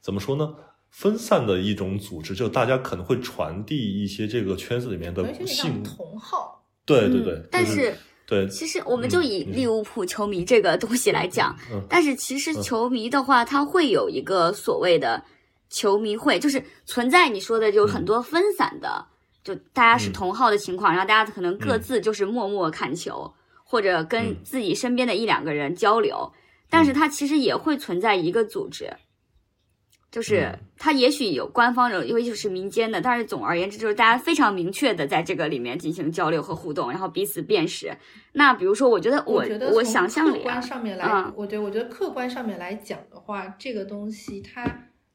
怎么说呢？分散的一种组织，就大家可能会传递一些这个圈子里面的有点性，同好。对对对，嗯但就是对，其实我们就以嗯利物浦球迷这个东西来讲，嗯但是其实嗯球迷的话，他会有一个所谓的球迷会，就是存在你说的，就很多分散的，就大家是嗯。同号的情况，然后大家可能各嗯。自就是默默看球，或者跟嗯。自己身边的一两个人交流，但是它其实也会存在一个组织。就是嗯。它也许有官方的，也许是民间的，但是总而言之，就是大家非常明确的在这个里面进行交流和互动，然后彼此辨识。那比如说，我觉得我觉得我想象客里啊观，上面来，嗯。我对我觉得客观上面来讲的话，这个东西它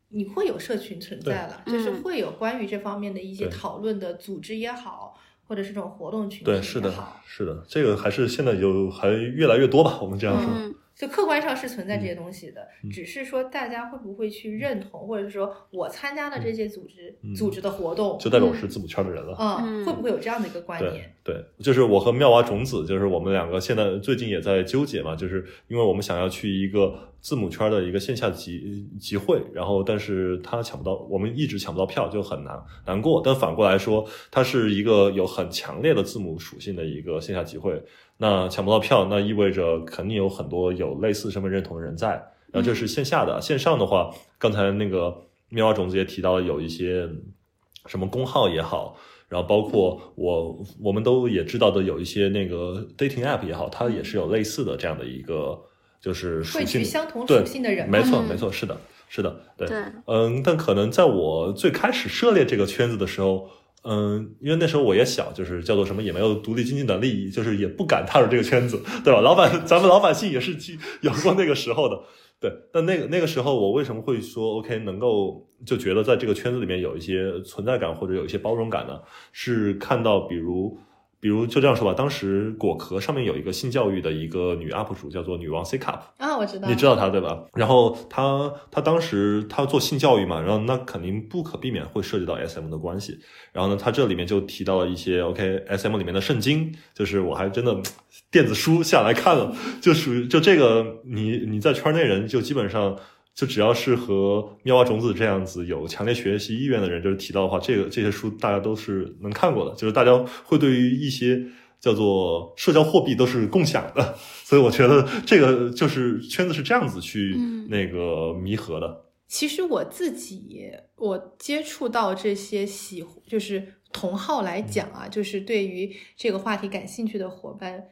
你会有社群存在了，就是嗯会有关于这方面的一些讨论的组织也好，或者是这种活动群体对，也是的好，，是的，这个还是现在有还越来越多吧，我们这样说。嗯就客观上是存在这些嗯东西的，只是说大家会不会去认同，或者是说我参加了这些组织、嗯组织的活动，就代表我是字母圈的人了。嗯，嗯会不会有这样的一个观对念？对，就是我和妙蛙种子，就是我们两个现在最近也在纠结嘛，就是因为我们想要去一个字母圈的一个线下集集会，然后但是他抢不到，我们一直抢不到票，就很难难过。但反过来说，它是一个有很强烈的字母属性的一个线下集会，那抢不到票，那意味着肯定有很多有类似身份认同的人在。然后这是线下的，线上的话，刚才那个妙蛙种子也提到了有一些什么公号也好，然后包括我我们都也知道的有一些那个 dating app 也好，它也是有类似的这样的一个就是属汇性聚相同对属性的人，没错嗯。没错，是的，是的，对，对，嗯，但可能在我最开始涉猎这个圈子的时候，嗯，因为那时候我也小，就是叫做什么也没有独立经济的利益，就是也不敢踏入这个圈子，对吧？老板，咱们老百姓也是经有过那个时候的，对。但那个那个时候，我为什么会说 OK 能够就觉得在这个圈子里面有一些存在感或者有一些包容感呢？是看到比如。比如就这样说吧，当时果壳上面有一个性教育的一个女 UP 主，叫做女王 C Cup，啊，我知道，你知道她对吧？然后她她当时她做性教育嘛，然后那肯定不可避免会涉及到 SM 的关系。然后呢，她这里面就提到了一些 OK SM 里面的圣经，就是我还真的 电子书下来看了，就属于就这个你你在圈内人就基本上。就只要是和妙蛙种子这样子有强烈学习意愿的人，就是提到的话，这个这些书大家都是能看过的，就是大家会对于一些叫做社交货币都是共享的，所以我觉得这个就是圈子是这样子去嗯那个弥合的。其实我自己，我接触到这些喜就是同好来讲啊，就是对于这个话题感兴趣的伙伴，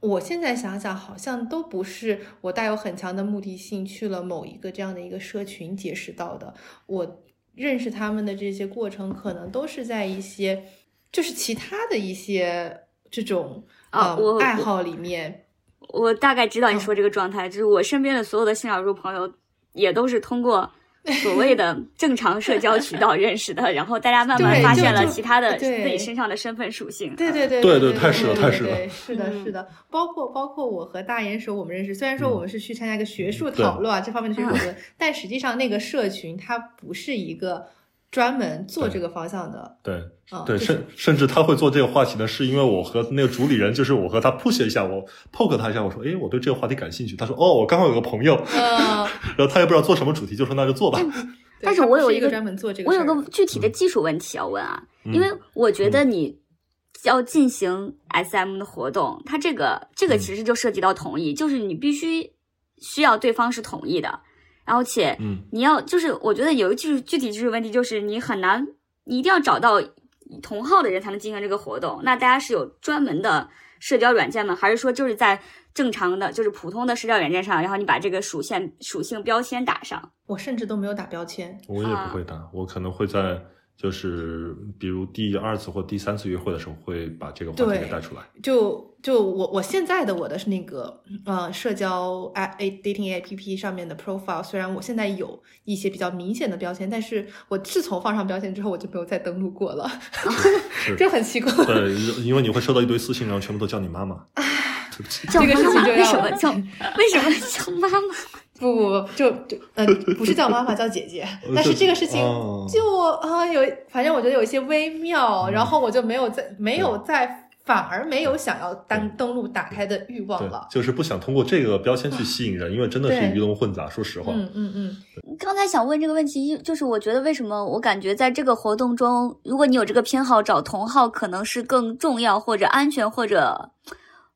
我现在想想，好像都不是我带有很强的目的性去了某一个这样的一个社群结识到的。我认识他们的这些过程，可能都是在一些就是其他的一些这种呃啊我爱好里面。我大概知道你说这个状态，就是我身边的所有的新少数朋友也都是通过 所谓的正常社交渠道认识的，然后大家慢慢发现了其他的自己身上的身份属性。对对对对对对太是了对太是了对是的，嗯是的，包括包括我和大岩手我们认识，虽然说嗯。我们是去参加一个学术讨论啊，这方面的学术讨论，但实际上那个社群它不是一个专门做这个方向的，对嗯，对，甚甚至他会做这个话题呢，是因为我和那个主理人，就是我和他 push 一下，我 poke 他一下，我说，哎，我对这个话题感兴趣。他说，哦，我刚好有个朋友，呃，然后他也不知道做什么主题，就说那就做吧。但是我有一个专门做这个我有个具体的技术问题要问啊，嗯。因为我觉得你要进行 SM 的活动，它这个这个嗯。其实就涉及到同意，就是你必须需要对方是同意的，然后且嗯你要就是我觉得有一句具体技术问题，就是你很难，你一定要找到同号的人才能进行这个活动。那大家是有专门的社交软件吗？还是说就是在正常的就是普通的社交软件上，然后你把这个属性属性标签打上？我甚至都没有打标签。我也不会打，我可能会在就是比如第二次或第三次约会的时候，会把这个话题给带出来。就就我我现在的我的是那个呃社交 A A dating A P P 上面的 profile，虽然我现在有一些比较明显的标签，但是我自从放上标签之后，我就没有再登录过了，是这很奇怪。对，因为你会收到一堆私信，然后全部都叫你妈妈。对不起，叫这个事情就要为什么叫为什么叫妈妈？不不不，就就呃，不是叫妈妈，叫姐姐。呃但是这个事情哦就啊、有，反正我觉得有一些微妙，嗯然后我就没有再没有再，反而没有想要单登录打开的欲望了，。就是不想通过这个标签去吸引人，因为真的是鱼龙混杂。说实话，嗯嗯嗯，刚才想问这个问题，就是我觉得为什么我感觉在这个活动中，如果你有这个偏好，找同号可能是更重要或者安全或者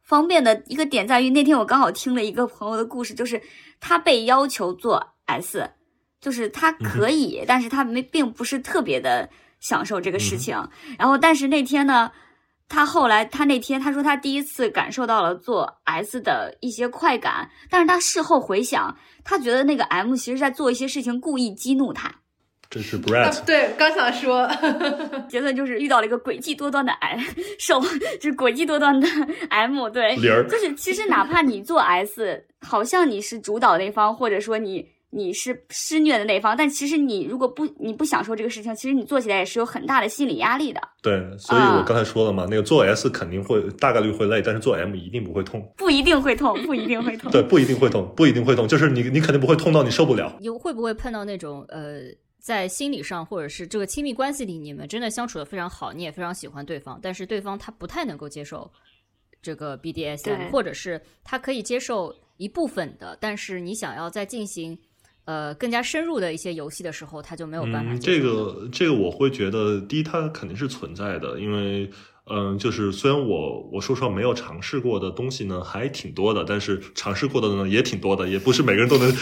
方便的一个点，在于那天我刚好听了一个朋友的故事，就是他被要求做 S，就是他可以，但是他没并不是特别的享受这个事情。然后，但是那天呢，他后来他那天他说他第一次感受到了做 S 的一些快感，但是他事后回想，他觉得那个 M 其实在做一些事情故意激怒他。这是啊 Brett，对，刚想说，结论就是遇到了一个诡计多端的 M 受，就是诡计多端的 M，对，就是其实哪怕你做 S，好像你是主导那方，或者说你你是施虐的那方，但其实你如果不你不享受这个事情，其实你做起来也是有很大的心理压力的，对，所以我啊刚才说了嘛，那个做 S 肯定会大概率会累，但是做 M 一定不会痛。不一定会痛，不一定会痛。对，不一定会痛，不一定会痛，就是你你肯定不会痛到你受不了。有会不会碰到那种呃，在心理上或者是这个亲密关系里，你们真的相处的非常好，你也非常喜欢对方，但是对方他不太能够接受这个 BDSM，或者是他可以接受一部分的，但是你想要再进行呃更加深入的一些游戏的时候，他就没有办法嗯，这个这个我会觉得，第一，它肯定是存在的，因为，嗯，就是虽然我我说实话没有尝试过的东西呢，还挺多的，但是尝试过的呢也挺多的，也不是每个人都能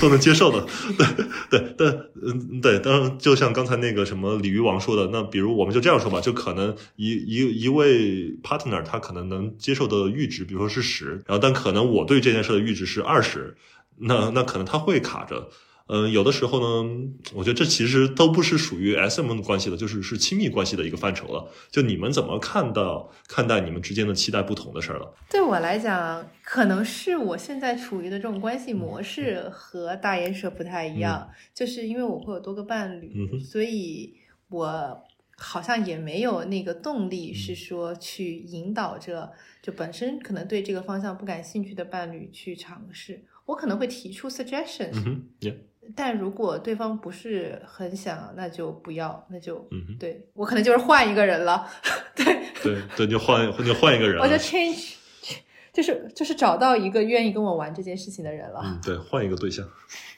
都能接受的，对对，但嗯对，当然就像刚才那个什么鲤鱼王说的，那比如我们就这样说吧，就可能一一一位 partner 他可能能接受的阈值，比如说是十，然后但可能我对这件事的阈值是二十，那那可能他会卡着。嗯，有的时候呢，我觉得这其实都不是属于 S M 关系的，就是是亲密关系的一个范畴了。就你们怎么看到看待你们之间的期待不同的事儿了？对我来讲，可能是我现在处于的这种关系模式和大眼社不太一样，就是因为我会有多个伴侣，嗯所以我好像也没有那个动力，是说去引导着就本身可能对这个方向不感兴趣的伴侣去尝试。我可能会提出 suggestions，、嗯哼，yeah，但如果对方不是很想，那就不要，那就、嗯，对我可能就是换一个人了。对，对对，你就换你就换一个人我就 change，就是就是找到一个愿意跟我玩这件事情的人了。嗯，对，换一个对象。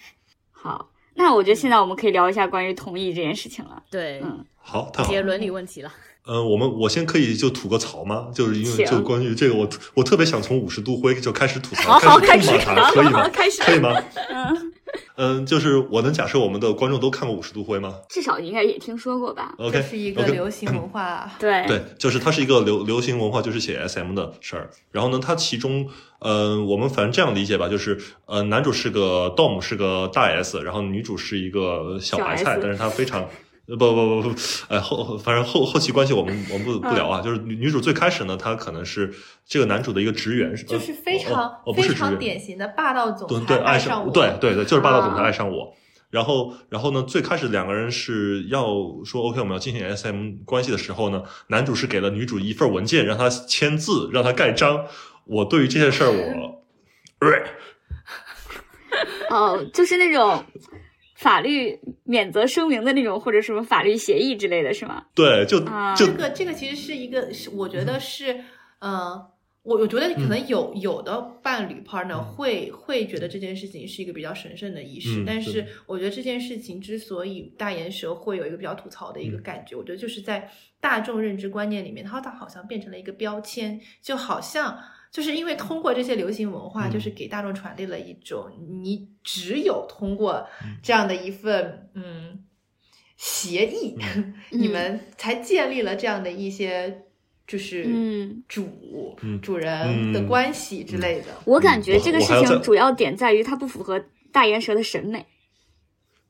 好，那我觉得现在我们可以聊一下关于同意这件事情了。对，嗯，好，太好了。一些伦理问题了。嗯、我们我先可以就吐个槽吗？就是因为就关于这个，我我特别想从五十度灰就开始吐槽，好好开始开始痛骂他，可以吗？开始可以吗？嗯，嗯，就是我能假设我们的观众都看过五十度灰吗至少应该也听说过吧？？OK，这是一个流行文化。对对，就是它是一个流流行文化，就是写 SM 的事儿。然后呢，它其中，嗯，我们反正这样理解吧，就是呃，男主是个 Dom，是个大 S，然后女主是一个小白小菜，S 但是她非常。呃不不不不，呃后反正后后期关系我们我们不不聊啊，就是女女主最开始呢，她可能是这个男主的一个职员，是就是非呃常、哦哦不是非常典型的霸道总裁对爱上对对对，就是霸道总裁啊爱上我。然后，然后呢？最开始两个人是要说 OK，我们要进行 SM 关系的时候呢，男主是给了女主一份文件，让她签字，让她盖章。我对于这件事儿，我，哦，就是那种法律免责声明的那种，或者什么法律协议之类的是吗？对，就啊就这个这个其实是一个，是我觉得是呃我我觉得可能有、有的伴侣 partner 嗯会、会觉得这件事情是一个比较神圣的仪式，嗯但是我觉得这件事情之所以大岩蛇会有一个比较吐槽的一个嗯感觉，我觉得就是在大众认知观念里面，它它好像变成了一个标签，就好像。就是因为通过这些流行文化，嗯。就是给大众传递了一种你只有通过嗯。这样的一份嗯协议，你们才建立了这样的一些就是嗯。主、嗯。主人的嗯。关系之类的。我感觉这个事情主要点在于它不符合大岩蛇的审美。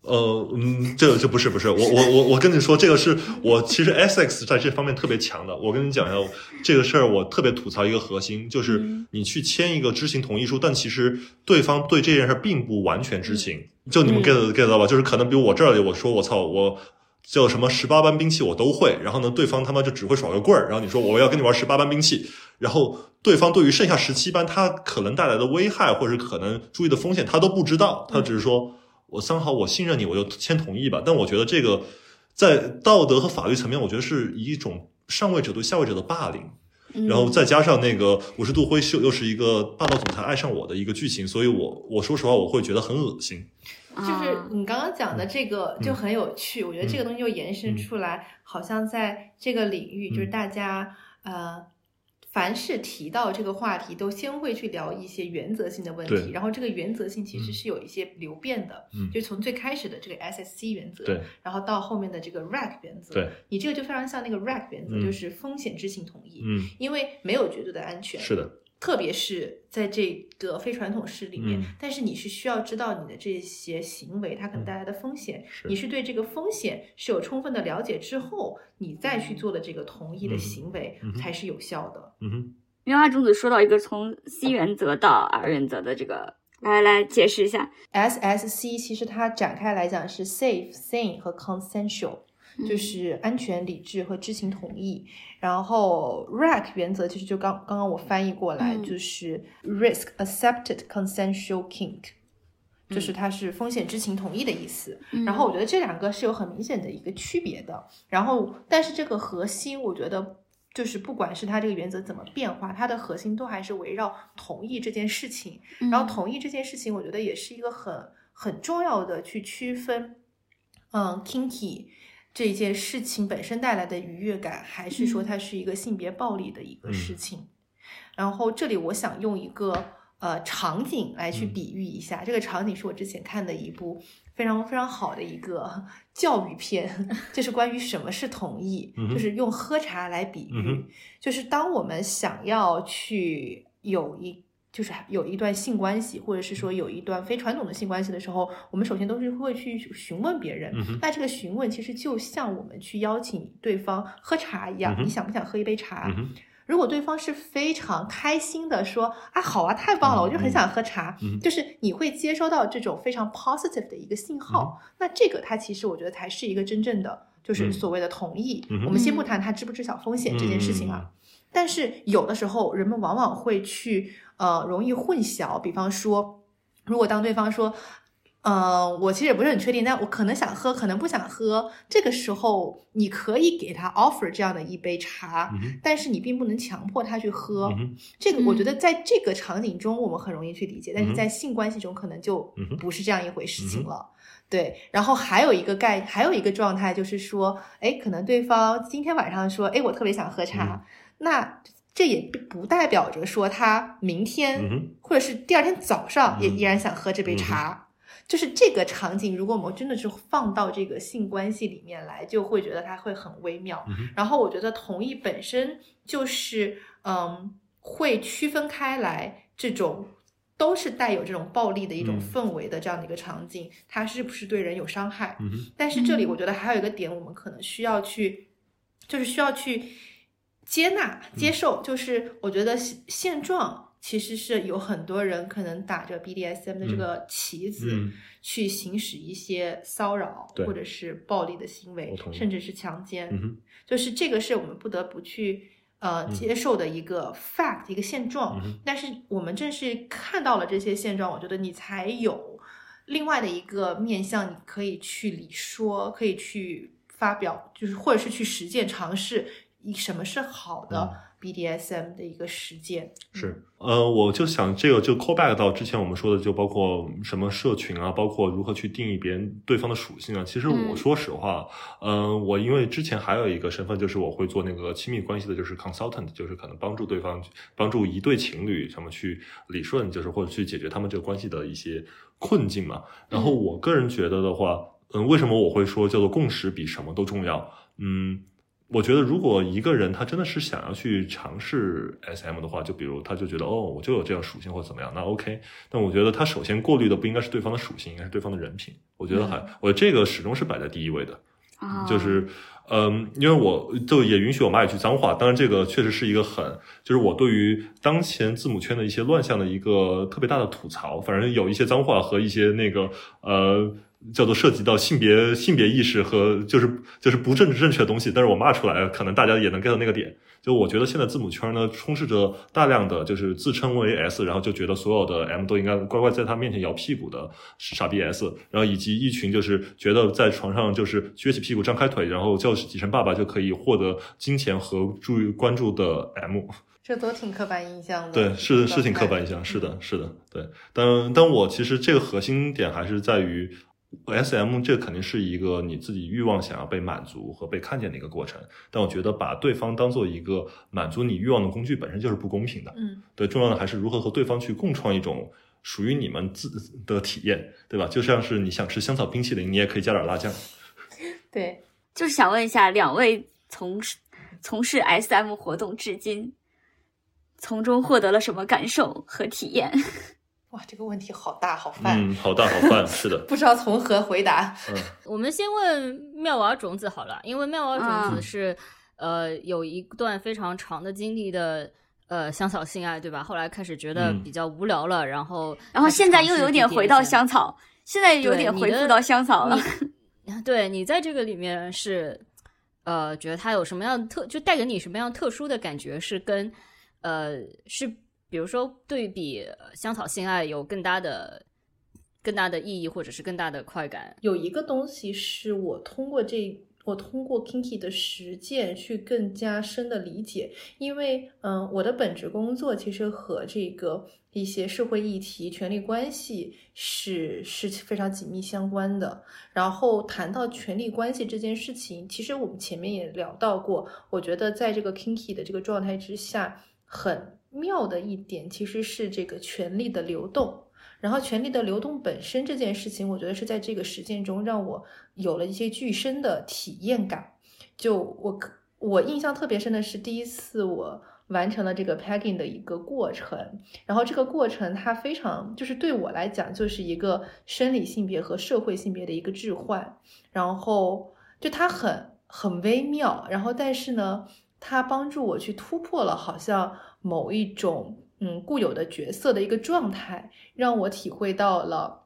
呃，嗯，这这不是不是，我我我我跟你说，这个是我其实 Essex 在这方面特别强的。我跟你讲一下这个事儿，我特别吐槽一个核心，就是嗯你去签一个知情同意书，但其实对方对这件事并不完全知情。就你们嗯 get get 到吧？就是可能比如我这里我说我操我。叫什么十八般兵器我都会，然后呢，对方他妈就只会耍个棍儿，然后你说我要跟你玩十八般兵器，然后对方对于剩下十七般他可能带来的危害或者可能注意的风险他都不知道，他只是说我三好我信任你，我就签同意吧。但我觉得这个在道德和法律层面，我觉得是一种上位者对下位者的霸凌。嗯然后再加上那个五十度灰秀又是一个霸道总裁爱上我的一个剧情，所以我我说实话我会觉得很恶心。就是啊你刚刚讲的这个就很有趣，我觉得这个东西就延伸嗯出来，好像在这个领域，就是嗯大家呃，凡是提到这个话题，都先会去聊一些原则性的问题，然后这个原则性其实嗯是有一些流变的，嗯就从最开始的这个 SSC 原则，对，然后到后面的这个 RAC 原则，对，你这个就非常像那个 RAC 原则，嗯就是风险知情同意，嗯，因为没有绝对的安全，是的，特别是在这个非传统式里面，嗯。但是你是需要知道你的这些行为它可能带来的风险，是。你是对这个风险是有充分的了解之后，你再去做的这个同意的嗯行为才是有效的。嗯哼，棉花种子说到一个从 C 原则到 R 原则的这个，来来解释一下。SSC 其实它展开来讲是 safe、sane 和 consensual，就是安全、理智和知情同意。然后 RAC 原则其实就刚刚刚我翻译过来，嗯就是 risk accepted consensual kink，就是它是风险知情同意的意思。嗯然后我觉得这两个是有很明显的一个区别的。然后，但是这个核心，我觉得就是不管是它这个原则怎么变化，它的核心都还是围绕同意这件事情。嗯然后同意这件事情，我觉得也是一个很很重要的去区分，嗯，kinky 这件事情本身带来的愉悦感，还是说嗯。它是一个性别暴力的一个嗯。事情。然后这里我想用一个呃场景来去嗯。比喻一下，这个场景是我之前看的一部非常非常好的一个 教育片，就是关于什么是同意，嗯就是用喝茶来比喻，嗯就是当我们想要去有一。就是有一段性关系，或者是说有一段非传统的性关系的时候，我们首先都是会去询问别人。嗯那这个询问其实就像我们去邀请对方喝茶一样，嗯你想不想喝一杯茶？嗯，如果对方是非常开心的说啊，好啊，太棒了，嗯我就很想喝茶，嗯就是你会接收到这种非常 positive 的一个信号。那这个它其实我觉得才是一个真正的，就是嗯所谓的同意。嗯我们先不谈他知不知晓风险这件事情啊，但是有的时候人们往往会去呃容易混淆，比方说，如果当对方说。呃，我其实也不是很确定，但我可能想喝，可能不想喝。这个时候，你可以给他 offer 这样的一杯茶，嗯，但是你并不能强迫他去喝。嗯，这个我觉嗯得在这个场景中我们很容易去理解，但是在性关系中可能就不是这样一回事情了。对，然后还有一个概，还有一个状态就是说，哎，可能对方今天晚上说，哎，我特别想喝茶，嗯那这也不代表着说他明天、嗯，或者是第二天早上也嗯依然想喝这杯茶。就是这个场景，如果我们真的是放到这个性关系里面来，就会觉得它会很微妙。嗯然后我觉得同意本身就是，嗯，会区分开来这种。都是带有这种暴力的一种嗯氛围的这样的一个场景，它是不是对人有伤害？嗯，但是这里嗯我觉得还有一个点，我们可能需要去，就是需要去接纳、接受。就是我觉得现现状其实是有很多人可能打着 BDSM 的这个旗子，嗯去行使一些骚扰或者是暴力的行为甚至是强奸。就是这个是我们不得不去呃嗯接受的一个 fact、一个现状。嗯但是我们正是看到了这些现状，我觉得你才有另外的一个面向，你可以去理说，可以去发表，就是或者是去实践尝试，以什么是好的。嗯 BDSM 的一个实践。是，呃，我就想这个就 call back 到之前我们说的，就包括什么社群啊，包括如何去定义别人对方的属性啊。其实我嗯说实话，嗯、我因为之前还有一个身份，就是我会做那个亲密关系的，就是 consultant，就是可能帮助对方，帮助一对情侣什么去理顺，就是或者去解决他们这个关系的一些困境嘛。然后我个人觉得的话，嗯，为什么我会说叫做共识比什么都重要？嗯。我觉得，如果一个人他真的是想要去尝试 SM 的话，就比如他就觉得哦，我就有这样属性或怎么样，那 OK。但我觉得他首先过滤的不应该是对方的属性，应该是对方的人品。我觉得还，我这个始终是摆在第一位的。啊，就是，嗯，因为我就也允许我妈一句脏话，当然这个确实是一个很，就是我对于当前字母圈的一些乱象的一个特别大的吐槽。反正有一些脏话和一些那个呃。叫做涉及到性别性别意识和就是就是不政治正确的东西，但是我骂出来，可能大家也能 get 到那个点。就我觉得现在字母圈呢，充斥着大量的就是自称为 S，然后就觉得所有的 M 都应该乖乖在他面前摇屁股的傻逼 S，然后以及一群就是觉得在床上就是撅起屁股张开腿，然后叫几声爸爸就可以获得金钱和注意关注的 M。这都挺刻板印象的。对，是是挺刻板印象，是的，是的，对。但但我其实这个核心点还是在于。S M 这肯定是一个你自己欲望想要被满足和被看见的一个过程，但我觉得把对方当做一个满足你欲望的工具本身就是不公平的。嗯，对，重要的还是如何和对方去共创一种属于你们自的体验，对吧？就像是你想吃香草冰淇淋，你也可以加点辣酱。对，就是想问一下，两位从事从事 SM 活动至今，从中获得了什么感受和体验？哇，这个问题好大好泛，嗯，好大好泛，是的，不知道从何回答。嗯 我们先问妙娃种子好了，因为妙娃种啊子是、呃有一段非常长的经历的呃香草性爱，对吧？后来开始觉得嗯比较无聊了，然后然后现在又有点回到香草，现在有点回复到香草了。你 对你在这个里面是呃觉得它有什么样的特，就带给你什么样特殊的感觉？是跟呃是比如说对比香草性爱有更大的更大的意义，或者是更大的快感？有一个东西是我通过这，我通过 Kinky 的实践去更加深的理解，因为嗯，我的本职工作其实和这个一些社会议题、权力关系是是非常紧密相关的。然后谈到权力关系这件事情，其实我们前面也聊到过，我觉得在这个 Kinky 的这个状态之下，很妙的一点其实是这个权力的流动。然后权力的流动本身这件事情，我觉得是在这个实践中让我有了一些具身的体验感。就我我印象特别深的是第一次我完成了这个 pegging 的一个过程，然后这个过程它非常就是对我来讲就是一个生理性别和社会性别的一个置换，然后就它很很微妙，然后但是呢，它帮助我去突破了好像某一种。嗯，固有的角色的一个状态，让我体会到了，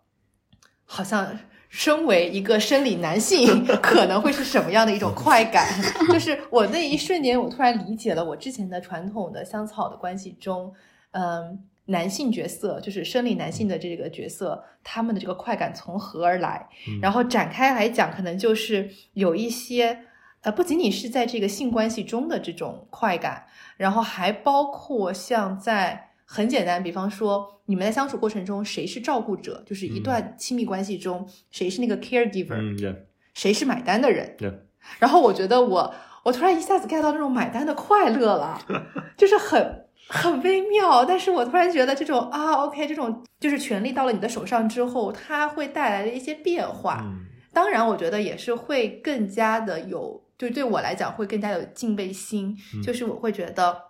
好像身为一个生理男性 可能会是什么样的一种快感。就是我那一瞬间，我突然理解了我之前的传统的香草的关系中，嗯，男性角色就是生理男性的这个角色，他们的这个快感从何而来？嗯然后展开来讲，可能就是有一些。呃，不仅仅是在这个性关系中的这种快感，然后还包括像在很简单，比方说你们在相处过程中，谁是照顾者，就是一段亲密关系中，谁是那个 caregiver，、嗯，yeah，谁是买单的人。Yeah 然后我觉得我我突然一下子 get 到那种买单的快乐了，就是很很微妙。但是我突然觉得这种啊，OK，这种就是权力到了你的手上之后，它会带来的一些变化。嗯当然，我觉得也是会更加的有，就对我来讲会更加有敬畏心，嗯就是我会觉得。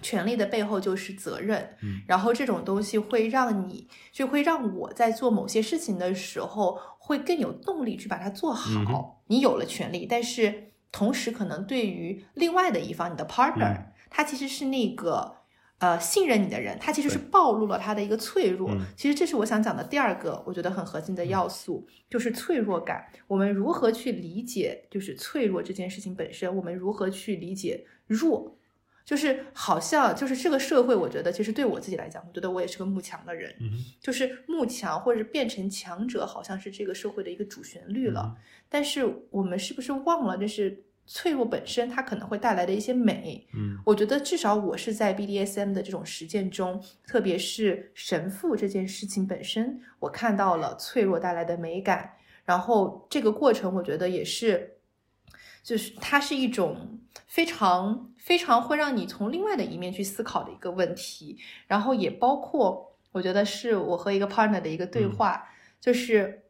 权力的背后就是责任，嗯然后这种东西会让你，就会让我在做某些事情的时候，会更有动力去把它做好。嗯你有了权利，但是同时可能对于另外的一方，你的 partner，、嗯他其实是那个呃信任你的人，他其实是暴露了他的一个脆弱。嗯其实这是我想讲的第二个，我觉得很核心的要素，就是脆弱感。我们如何去理解就是脆弱这件事情本身？我们如何去理解弱？就是好像就是这个社会，我觉得其实对我自己来讲，我觉得我也是个慕强的人，嗯就是慕强或者变成强者，好像是这个社会的一个主旋律了。嗯但是我们是不是忘了，就是脆弱本身它可能会带来的一些美。嗯我觉得至少我是在 BDSM 的这种实践中，特别是神父这件事情本身，我看到了脆弱带来的美感。然后这个过程，我觉得也是，就是它是一种非常非常会让你从另外的一面去思考的一个问题。然后也包括，我觉得是我和一个 partner 的一个对话，就是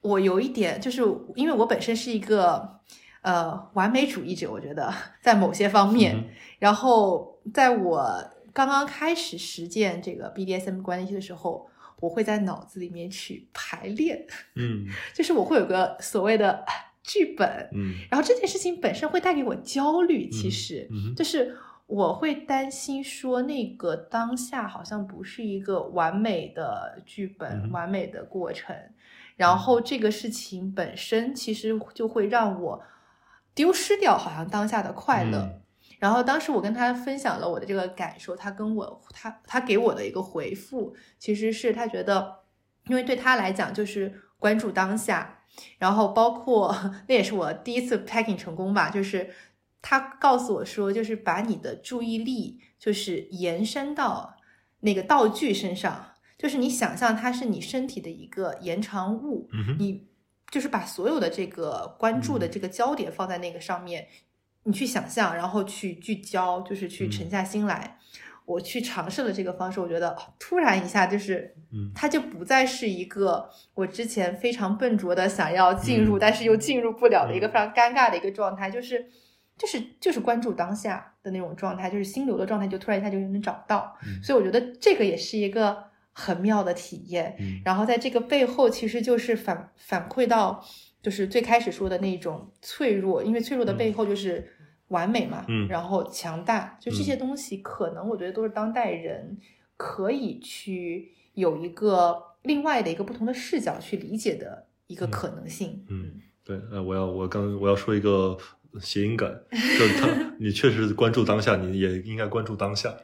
我有一点，就是因为我本身是一个呃完美主义者，我觉得在某些方面。嗯然后在我刚刚开始实践这个 BDSM 关系的时候，我会在脑子里面去排练，嗯。就是我会有个所谓的啊剧本，嗯。然后这件事情本身会带给我焦虑，其实、就是我会担心说那个当下好像不是一个完美的剧本、嗯完美的过程，然后这个事情本身其实就会让我丢失掉好像当下的快乐。嗯然后当时我跟他分享了我的这个感受，他跟我他他给我的一个回复，其实是他觉得，因为对他来讲就是关注当下，然后包括那也是我第一次 packing 成功吧，就是他告诉我说，就是把你的注意力就是延伸到那个道具身上，就是你想象它是你身体的一个延长物，你就是把所有的这个关注的这个焦点放在那个上面，你去想象，然后去聚焦，就是去沉下心来。我去尝试了这个方式，我觉得哦突然一下就是，嗯。它就不再是一个我之前非常笨拙的想要进入，嗯。但是又进入不了的一个嗯。非常尴尬的一个状态，就是就是就是关注当下的那种状态，就是心流的状态，就突然一下就能找到。嗯。所以我觉得这个也是一个很妙的体验。嗯然后在这个背后，其实就是反反馈到，就是最开始说的那种脆弱，因为脆弱的背后就是完美嘛，嗯然后强大，就这些东西，可能我觉得都是当代人可以去有一个另外的一个不同的视角去理解的一个可能性。嗯，对，呃，我要我刚我要说一个谐音梗，就是他，你确实关注当下，你也应该关注当下。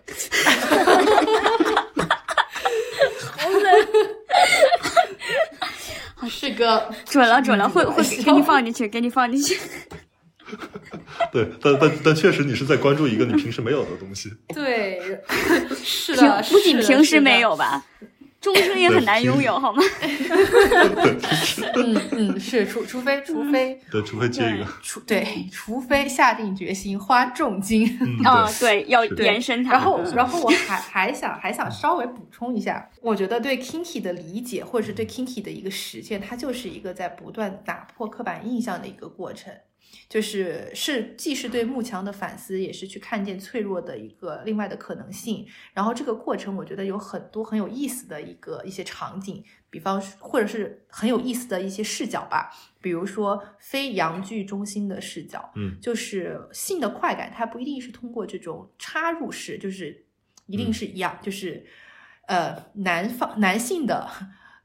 是个准了准了，会会给你放进去，给你放进去。对，但但但确实你是在关注一个你平时没有的东西。对，是的，不仅是的平时没，有吧，终生也很难拥有，好吗？的嗯嗯，是除除非除非对，除非接一个。除对，除非下定决心花重金。嗯，啊，对，要延伸它。然后，然后我还还想还想稍微补充一下，我觉得对 kinky 的理解，或者是对 kinky 的一个实践，它就是一个在不断打破刻板印象的一个过程。就是是既是对幕墙的反思，也是去看见脆弱的一个另外的可能性。然后这个过程，我觉得有很多很有意思的一个一些场景，比方说或者是很有意思的一些视角吧，比如说非阳具中心的视角，嗯。就是性的快感，它不一定是通过这种插入式，就是一定是一样，就是呃男方男性的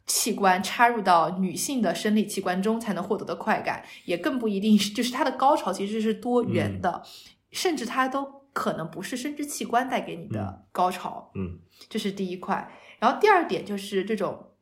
器官插入到女性的生理器官中才能获得的快感，也更不一定是，就是它的高潮其实是多元的，甚至它都可能不是生殖器官带给你的高潮，嗯这是第一块。然后第二点就是这种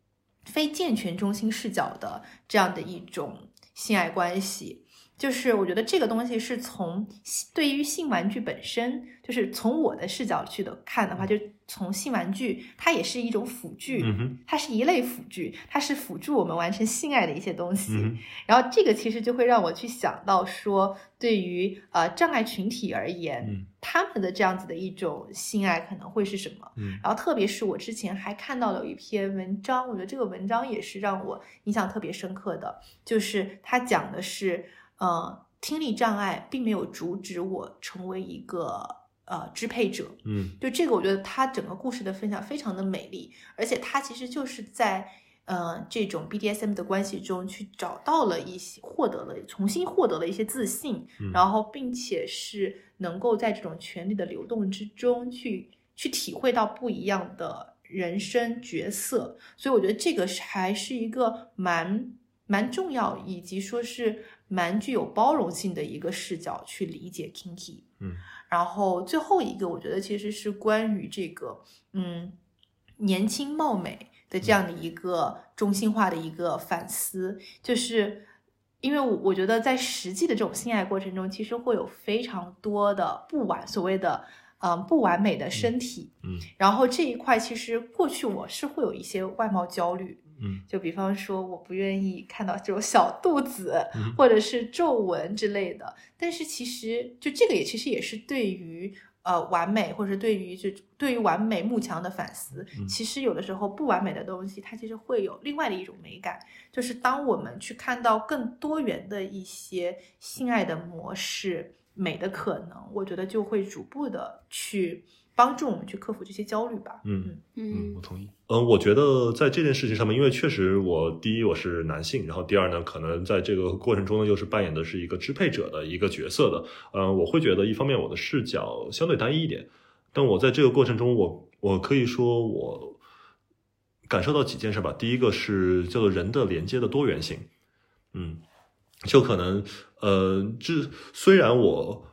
非健全中心视角的这样的一种性爱关系，就是我觉得这个东西是从对于性玩具本身，就是从我的视角去的看的话，就从性玩具它也是一种辅具，它是一类辅具，它是辅助我们完成性爱的一些东西。嗯然后这个其实就会让我去想到说，对于呃障碍群体而言，嗯他们的这样子的一种性爱可能会是什么？嗯然后特别是我之前还看到了有一篇文章，我觉得这个文章也是让我印象特别深刻的，就是它讲的是，呃，听力障碍并没有阻止我成为一个呃支配者，嗯。就这个，我觉得他整个故事的分享非常的美丽，而且他其实就是在呃这种 BDSM 的关系中去找到了一些，获得了重新获得了一些自信，嗯。然后并且是能够在这种权力的流动之中去去体会到不一样的人生角色，所以我觉得这个是还是一个蛮蛮重要，以及说是蛮具有包容性的一个视角去理解 kinky。嗯然后最后一个，我觉得其实是关于这个，嗯，年轻貌美的这样的一个中心化的一个反思，就是因为我我觉得在实际的这种性爱过程中，其实会有非常多的不完所谓的嗯不完美的身体，嗯。然后这一块其实过去我是会有一些外貌焦虑，嗯。就比方说我不愿意看到这种小肚子嗯或者是皱纹之类的，但是其实就这个也其实也是对于呃完美或者对于就对于完美幕墙的反思，嗯。其实有的时候不完美的东西它其实会有另外的一种美感，就是当我们去看到更多元的一些性爱的模式、美的可能，我觉得就会逐步的去帮助我们去克服这些焦虑吧。嗯嗯，嗯我同意。嗯，我觉得在这件事情上面，因为确实我第一我是男性，然后第二呢，可能在这个过程中呢，又是扮演的是一个支配者的一个角色的。嗯，我会觉得一方面我的视角相对单一一点，但我在这个过程中，我我可以说我感受到几件事吧。第一个是叫做人的连接的多元性，嗯，就可能呃，这虽然我。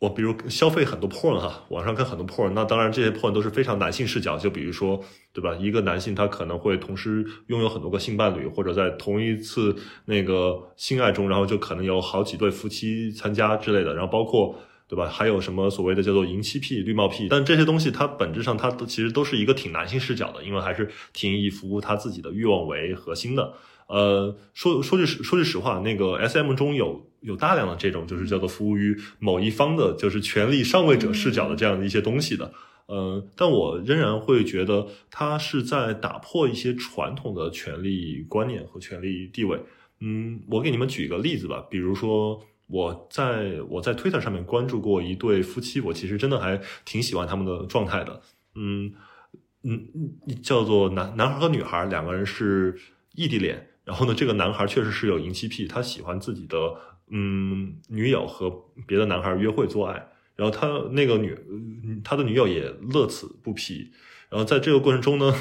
我比如消费很多 porn 哈，网上看很多 porn，那当然这些 porn 都是非常男性视角，就比如说，对吧？一个男性他可能会同时拥有很多个性伴侣，或者在同一次那个性爱中，然后就可能有好几对夫妻参加之类的，然后包括对吧？还有什么所谓的叫做银妻癖、绿帽癖，但这些东西它本质上它都其实都是一个挺男性视角的，因为还是挺以服务他自己的欲望为核心的。呃，说说句实说句实话，那个 S M 中有有大量的这种就是叫做服务于某一方的，就是权力上位者视角的这样的一些东西的。呃，但我仍然会觉得它是在打破一些传统的权力观念和权力地位。嗯，我给你们举一个例子吧，比如说我在我在 Twitter 上面关注过一对夫妻，我其实真的还挺喜欢他们的状态的。嗯嗯，叫做男男孩和女孩两个人是异地恋。然后呢，这个男孩确实是有淫妻癖，他喜欢自己的嗯女友和别的男孩约会做爱，然后他那个女他的女友也乐此不疲。然后在这个过程中呢，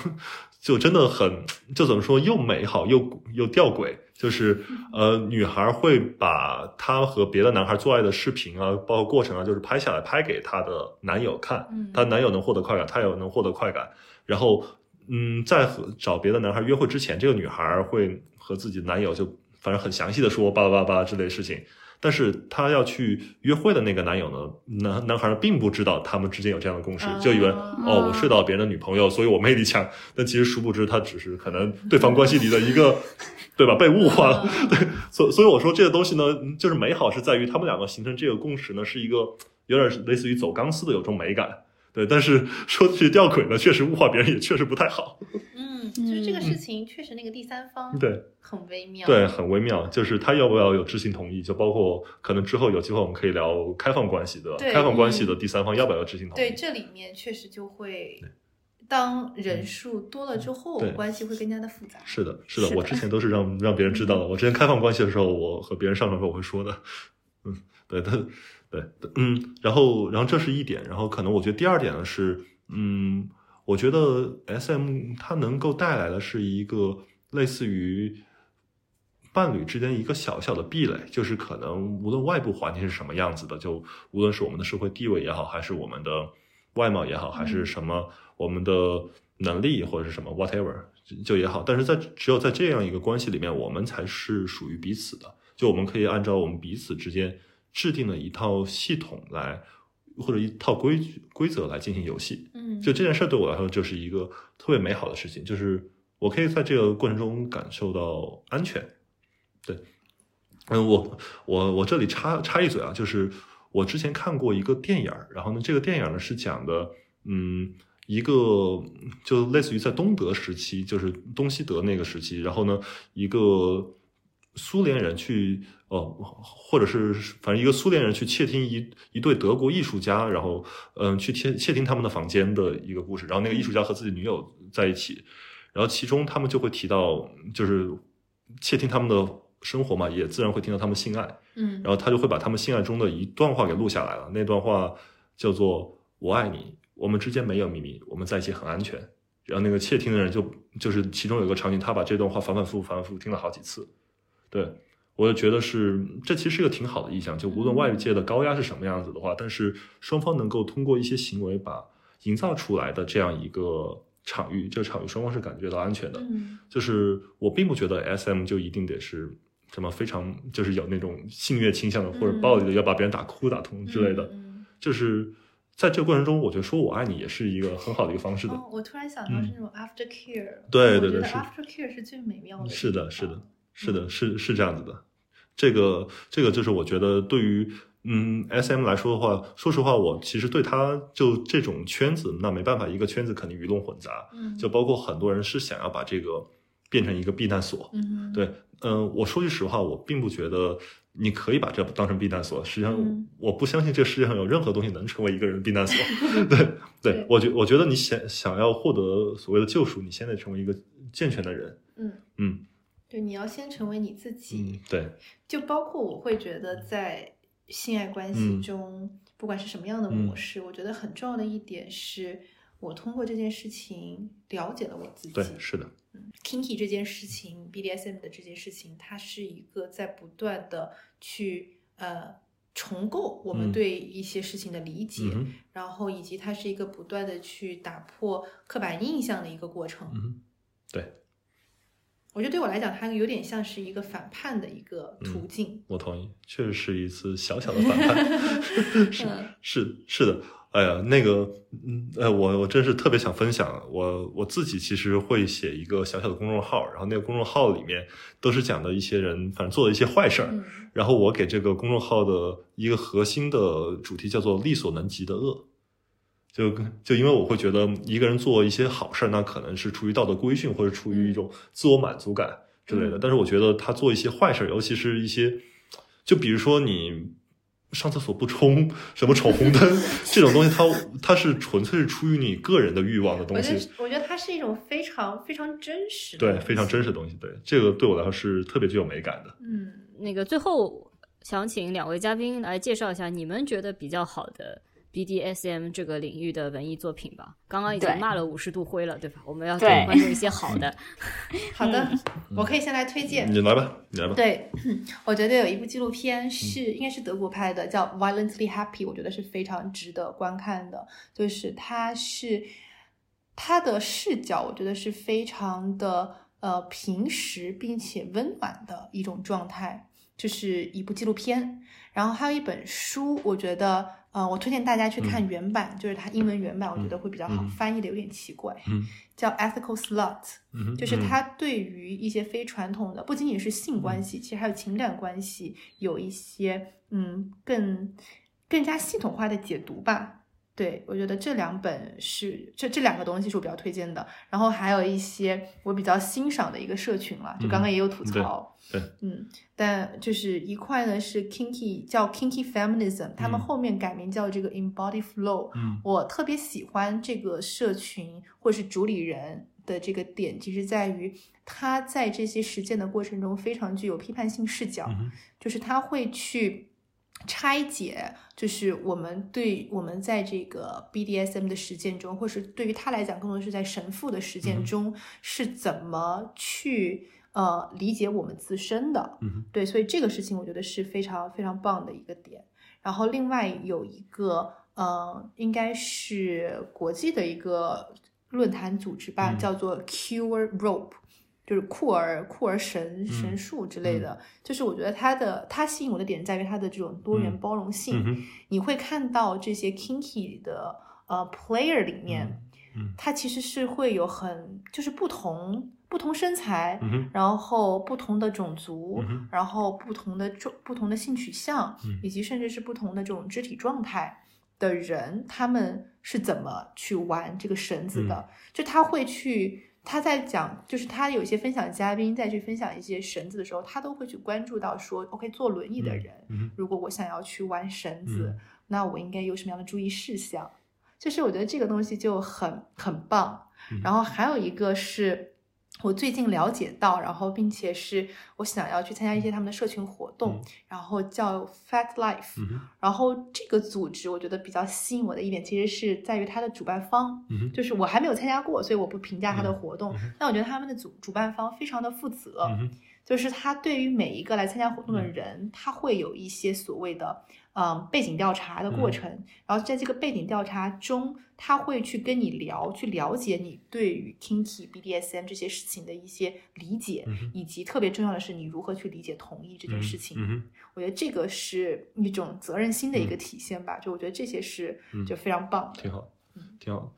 就真的很就怎么说，又美好又又吊诡，就是呃，女孩会把她和别的男孩做爱的视频啊，包括过程啊，就是拍下来拍给她的男友看，嗯她男友能获得快感，她也能获得快感，然后。嗯，在和找别的男孩约会之前，这个女孩会和自己的男友就反正很详细的说巴拉巴拉巴拉之类的事情。但是她要去约会的那个男友呢，男男孩并不知道他们之间有这样的共识，就以为哦，我睡到别人的女朋友，所以我魅力强。但其实殊不知，他只是可能对方关系里的一个，对吧？被物化了。对，所所以我说这个东西呢，就是美好是在于他们两个形成这个共识呢，是一个有点类似于走钢丝的有种美感。对，但是说去吊诡呢，确实物化别人也确实不太好。嗯，就是这个事情确实那个第三方对很微妙，对，很微妙，就是他要不要有知情同意，就包括可能之后有机会我们可以聊开放关系的，对开放关系的第三方要不要有知情同意？对，这里面确实就会，当人数多了之后对，关系会更加的复杂。是的，是的，是的我之前都是让让别人知道的。我之前开放关系的时候，我和别人上床的时候我会说的，嗯，对的，对，嗯，然后，然后这是一点，然后可能我觉得第二点呢是，嗯，我觉得 S M 它能够带来的是一个类似于伴侣之间一个小小的壁垒，就是可能无论外部环境是什么样子的，就无论是我们的社会地位也好，还是我们的外貌也好，还是什么我们的能力或者是什么 whatever 就就也好，但是在只有在这样一个关系里面，我们才是属于彼此的，就我们可以按照我们彼此之间制定了一套系统来，或者一套规矩规则来进行游戏。嗯，就这件事对我来说就是一个特别美好的事情，就是我可以在这个过程中感受到安全。对，嗯，我我我这里插插一嘴啊，就是我之前看过一个电影儿，然后呢，这个电影呢是讲的，嗯，一个就类似于在东德时期，就是东西德那个时期，然后呢，一个苏联人去。呃，或者是反正一个苏联人去窃听一一对德国艺术家，然后嗯去窃窃听他们的房间的一个故事。然后那个艺术家和自己女友在一起，然后其中他们就会提到，就是窃听他们的生活嘛，也自然会听到他们性爱。嗯，然后他就会把他们性爱中的一段话给录下来了。那段话叫做“我爱你，我们之间没有秘密，我们在一起很安全”。然后那个窃听的人就就是其中有一个场景，他把这段话反反复复、反反复复听了好几次。对。我就觉得是，这其实是一个挺好的意向。就无论外界的高压是什么样子的话，但是双方能够通过一些行为把营造出来的这样一个场域，这个场域双方是感觉到安全的。嗯就是我并不觉得 S M 就一定得是什么非常就是有那种性虐倾向的或者暴力的，要把别人打哭打痛之类的，嗯就是在这个过程中，我觉得说我爱你也是一个很好的一个方式的。哦，我突然想到是那种 after care，、对对对是我觉得 after care 是最美妙的。是的，是的，，是的，是是这样子的。这个这个就是我觉得对于嗯 S M 来说的话，说实话，我其实对他就这种圈子，那没办法，一个圈子肯定鱼龙混杂，嗯，就包括很多人是想要把这个变成一个避难所。嗯，对，嗯、我说句实话，我并不觉得你可以把这当成避难所。实际上，嗯我不相信这世界上有任何东西能成为一个人的避难所。对，对对我觉我觉得你想想要获得所谓的救赎，你现在成为一个健全的人。嗯嗯对，你要先成为你自己。嗯，对，就包括我会觉得在性爱关系嗯中，不管是什么样的模式，我觉得很重要的一点是，我通过这件事情了解了我自己。对，是的，嗯 kinky 这件事情，BDSM 的这件事情，它是一个在不断的去呃重构我们嗯对一些事情的理解，嗯然后以及它是一个不断的去打破刻板印象的一个过程。嗯，对，我觉得对我来讲，它有点像是一个反叛的一个途径。我同意，确实是一次小小的反叛。是嗯是是的，哎呀，那个，嗯，呃，我我真是特别想分享，我我自己其实会写一个小小的公众号，然后那个公众号里面都是讲的一些人，反正做的一些坏事儿，嗯然后我给这个公众号的一个核心的主题叫做“力所能及的恶”。就就因为我会觉得一个人做一些好事儿，那可能是出于道德规训或者出于一种自我满足感之类的。嗯但是我觉得他做一些坏事，尤其是一些，就比如说你上厕所不冲，什么闯红灯 这种东西它，它是纯粹是出于你个人的欲望的东我觉西得，，我觉得它是一种非常非常真实的，对，非常真实。的东西。对，这个对我来说是特别具有美感的。嗯，那个最后想请两位嘉宾来介绍一下你们觉得比较好的 BDSM 这个领域的文艺作品吧。刚刚已经骂了五十度灰了，对吧？我们要给对观众一些好的。好的，我可以先来推荐。你来吧，你来吧。对，我觉得有一部纪录片是、应该是德国拍的，叫《Violently Happy》，我觉得是非常值得观看的。就是它是它的视角，我觉得是非常的呃平实并且温暖的一种状态，就是一部纪录片。然后还有一本书，我觉得呃，我推荐大家去看原版，就是它英文原版，我觉得会比较好，嗯翻译的有点奇怪，嗯叫《Ethical Slut》。嗯，就是它对于一些非传统的，不仅仅是性关系，其实还有情感关系，有一些嗯更更加系统化的解读吧。对我觉得这两本是这这两个东西是我比较推荐的，然后还有一些我比较欣赏的一个社群了，就刚刚也有吐槽，对。嗯，但就是一块呢是 kinky 叫 kinky feminism，他们嗯后面改名叫这个 embody flow，嗯。我特别喜欢这个社群或是主理人的这个点，其实在于他在这些实践的过程中非常具有批判性视角，嗯就是他会去拆解，就是我们对我们在这个 BDSM 的实践中，或是对于他来讲，更多是在神父的实嗯践中、是怎么去呃理解我们自身的。嗯对，所以这个事情我觉得是非常非常棒的一个点。然后另外有一个，呃，应该是国际的一个论坛组织吧，嗯叫做 Cure Rope，就是酷儿酷儿神神嗯术之类的。就是我觉得它的它吸引我的点在于它的这种多元嗯包容性。你会看到这些 kinky 的呃 player 里面，嗯它其实是会有很就是不同不同身材，嗯然后不同的种族，嗯然后不同的种不同的性取向，嗯以及甚至是不同的这种肢体状态的人，他们是怎么去玩这个绳子的？嗯就他会去。他在讲，就是他有些分享嘉宾在去分享一些绳子的时候，他都会去关注到说，OK，坐轮椅的人，如果我想要去玩绳子，嗯那我应该有什么样的注意事项？就是我觉得这个东西就很很棒。嗯然后还有一个是我最近了解到，然后并且是我想要去参加一些他们的社群活动，嗯然后叫 Fat Life，、嗯然后这个组织我觉得比较吸引我的一点，其实是在于它的主办方，嗯就是我还没有参加过，所以我不评价它的活动。嗯但我觉得他们的主主办方非常的负责，嗯就是他对于每一个来参加活动的人，他会有一些所谓的嗯背景调查的过程，然后在这个背景调查中，他会去跟你聊，去了解你对于 kinky BDSM 这些事情的一些理解，以及特别重要的是你如何去理解同意这件事情。嗯我觉得这个是一种责任心的一个体现吧，就我觉得这些是就非常棒的。挺好，嗯挺好。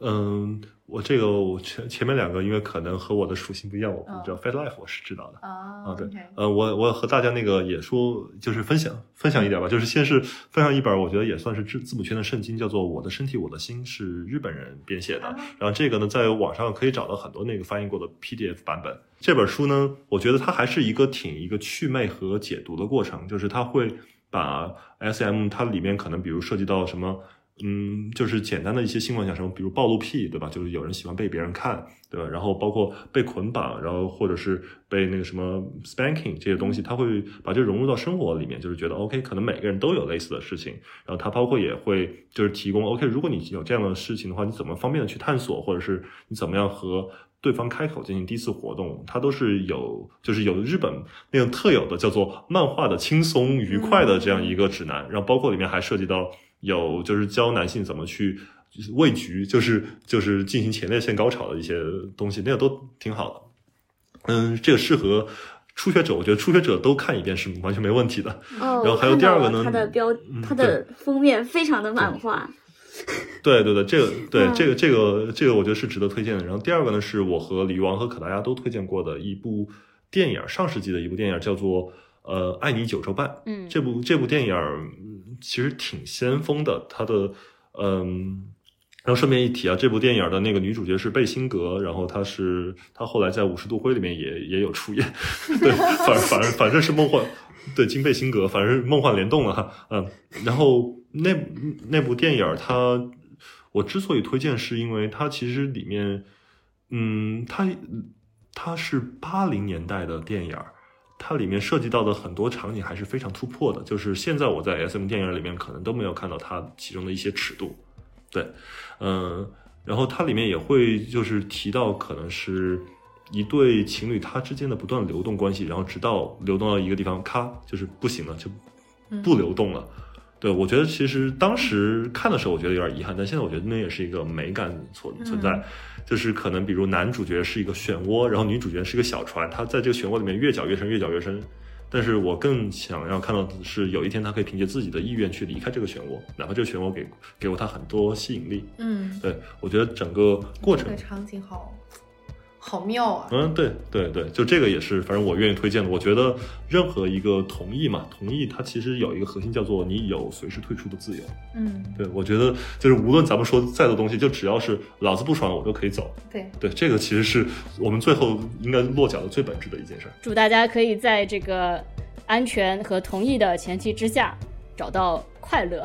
嗯，我这个我前前面两个，因为可能和我的属性不一样，我不知道。Fat Life 我是知道的啊啊，对呃，我我和大家那个也说，就是分享分享一点吧，就是先是分享一本，我觉得也算是字字母圈的圣经，叫做《我的身体我的心》，是日本人编写的。啊然后这个呢，在网上可以找到很多那个翻译过的 PDF 版本。这本书呢，我觉得它还是一个挺一个趣味和解读的过程，就是它会把 SM 它里面可能比如涉及到什么。嗯，就是简单的一些性幻想，什么比如暴露癖，对吧？就是有人喜欢被别人看，对吧？然后包括被捆绑，然后或者是被那个什么 spanking 这些东西，他会把这融入到生活里面，就是觉得 OK，可能每个人都有类似的事情。然后他包括也会就是提供 OK，如果你有这样的事情的话，你怎么方便的去探索，或者是你怎么样和对方开口进行第一次活动，它都是有就是有日本那种特有的叫做漫画的轻松愉快的这样一个指南。然后包括里面还涉及到。有就是教男性怎么去喂局，就是就是进行前列腺高潮的一些东西，那个都挺好的。嗯，这个适合初学者，我觉得初学者都看一遍是完全没问题的。哦，然后还有第二个呢它的标，嗯它的封面非常的漫画。对对对，这个 对、嗯这个这个这个，我觉得是值得推荐的。然后第二个呢，是我和李王和可达鸭都推荐过的一部电影，上世纪的一部电影，叫做呃《爱你九州半》。嗯，这部这部电影其实挺先锋的，它的嗯，然后顺便一提啊，这部电影的那个女主角是贝辛格，然后她是她后来在《五十度灰》里面也也有出演，对，反反反正是梦幻，对金贝辛格，反正是梦幻联动了哈，嗯，然后那那部电影儿它我之所以推荐，是因为它其实里面，嗯，它它是八零年代的电影。它里面涉及到的很多场景还是非常突破的，就是现在我在 S M 电影里面可能都没有看到它其中的一些尺度，对，嗯，然后它里面也会就是提到可能是一对情侣他之间的不断流动关系，然后直到流动到一个地方，咔就是不行了，就不流动了。对，我觉得其实当时看的时候，我觉得有点遗憾，但现在我觉得那也是一个美感存存在，就是可能比如男主角是一个漩涡，然后女主角是一个小船，他在这个漩涡里面越搅越深，越搅越深。但是我更想要看到的是，有一天他可以凭借自己的意愿去离开这个漩涡，哪怕这个漩涡给给我他很多吸引力。嗯，对我觉得整个过程这个场景好好妙啊！嗯，对对对，就这个也是，反正我愿意推荐的。我觉得任何一个同意嘛，同意它其实有一个核心叫做你有随时退出的自由。嗯，对我觉得就是无论咱们说再多东西，就只要是老子不爽，我都可以走。对，对，这个其实是我们最后应该落脚的最本质的一件事儿。祝大家可以在这个安全和同意的前提之下找到快乐。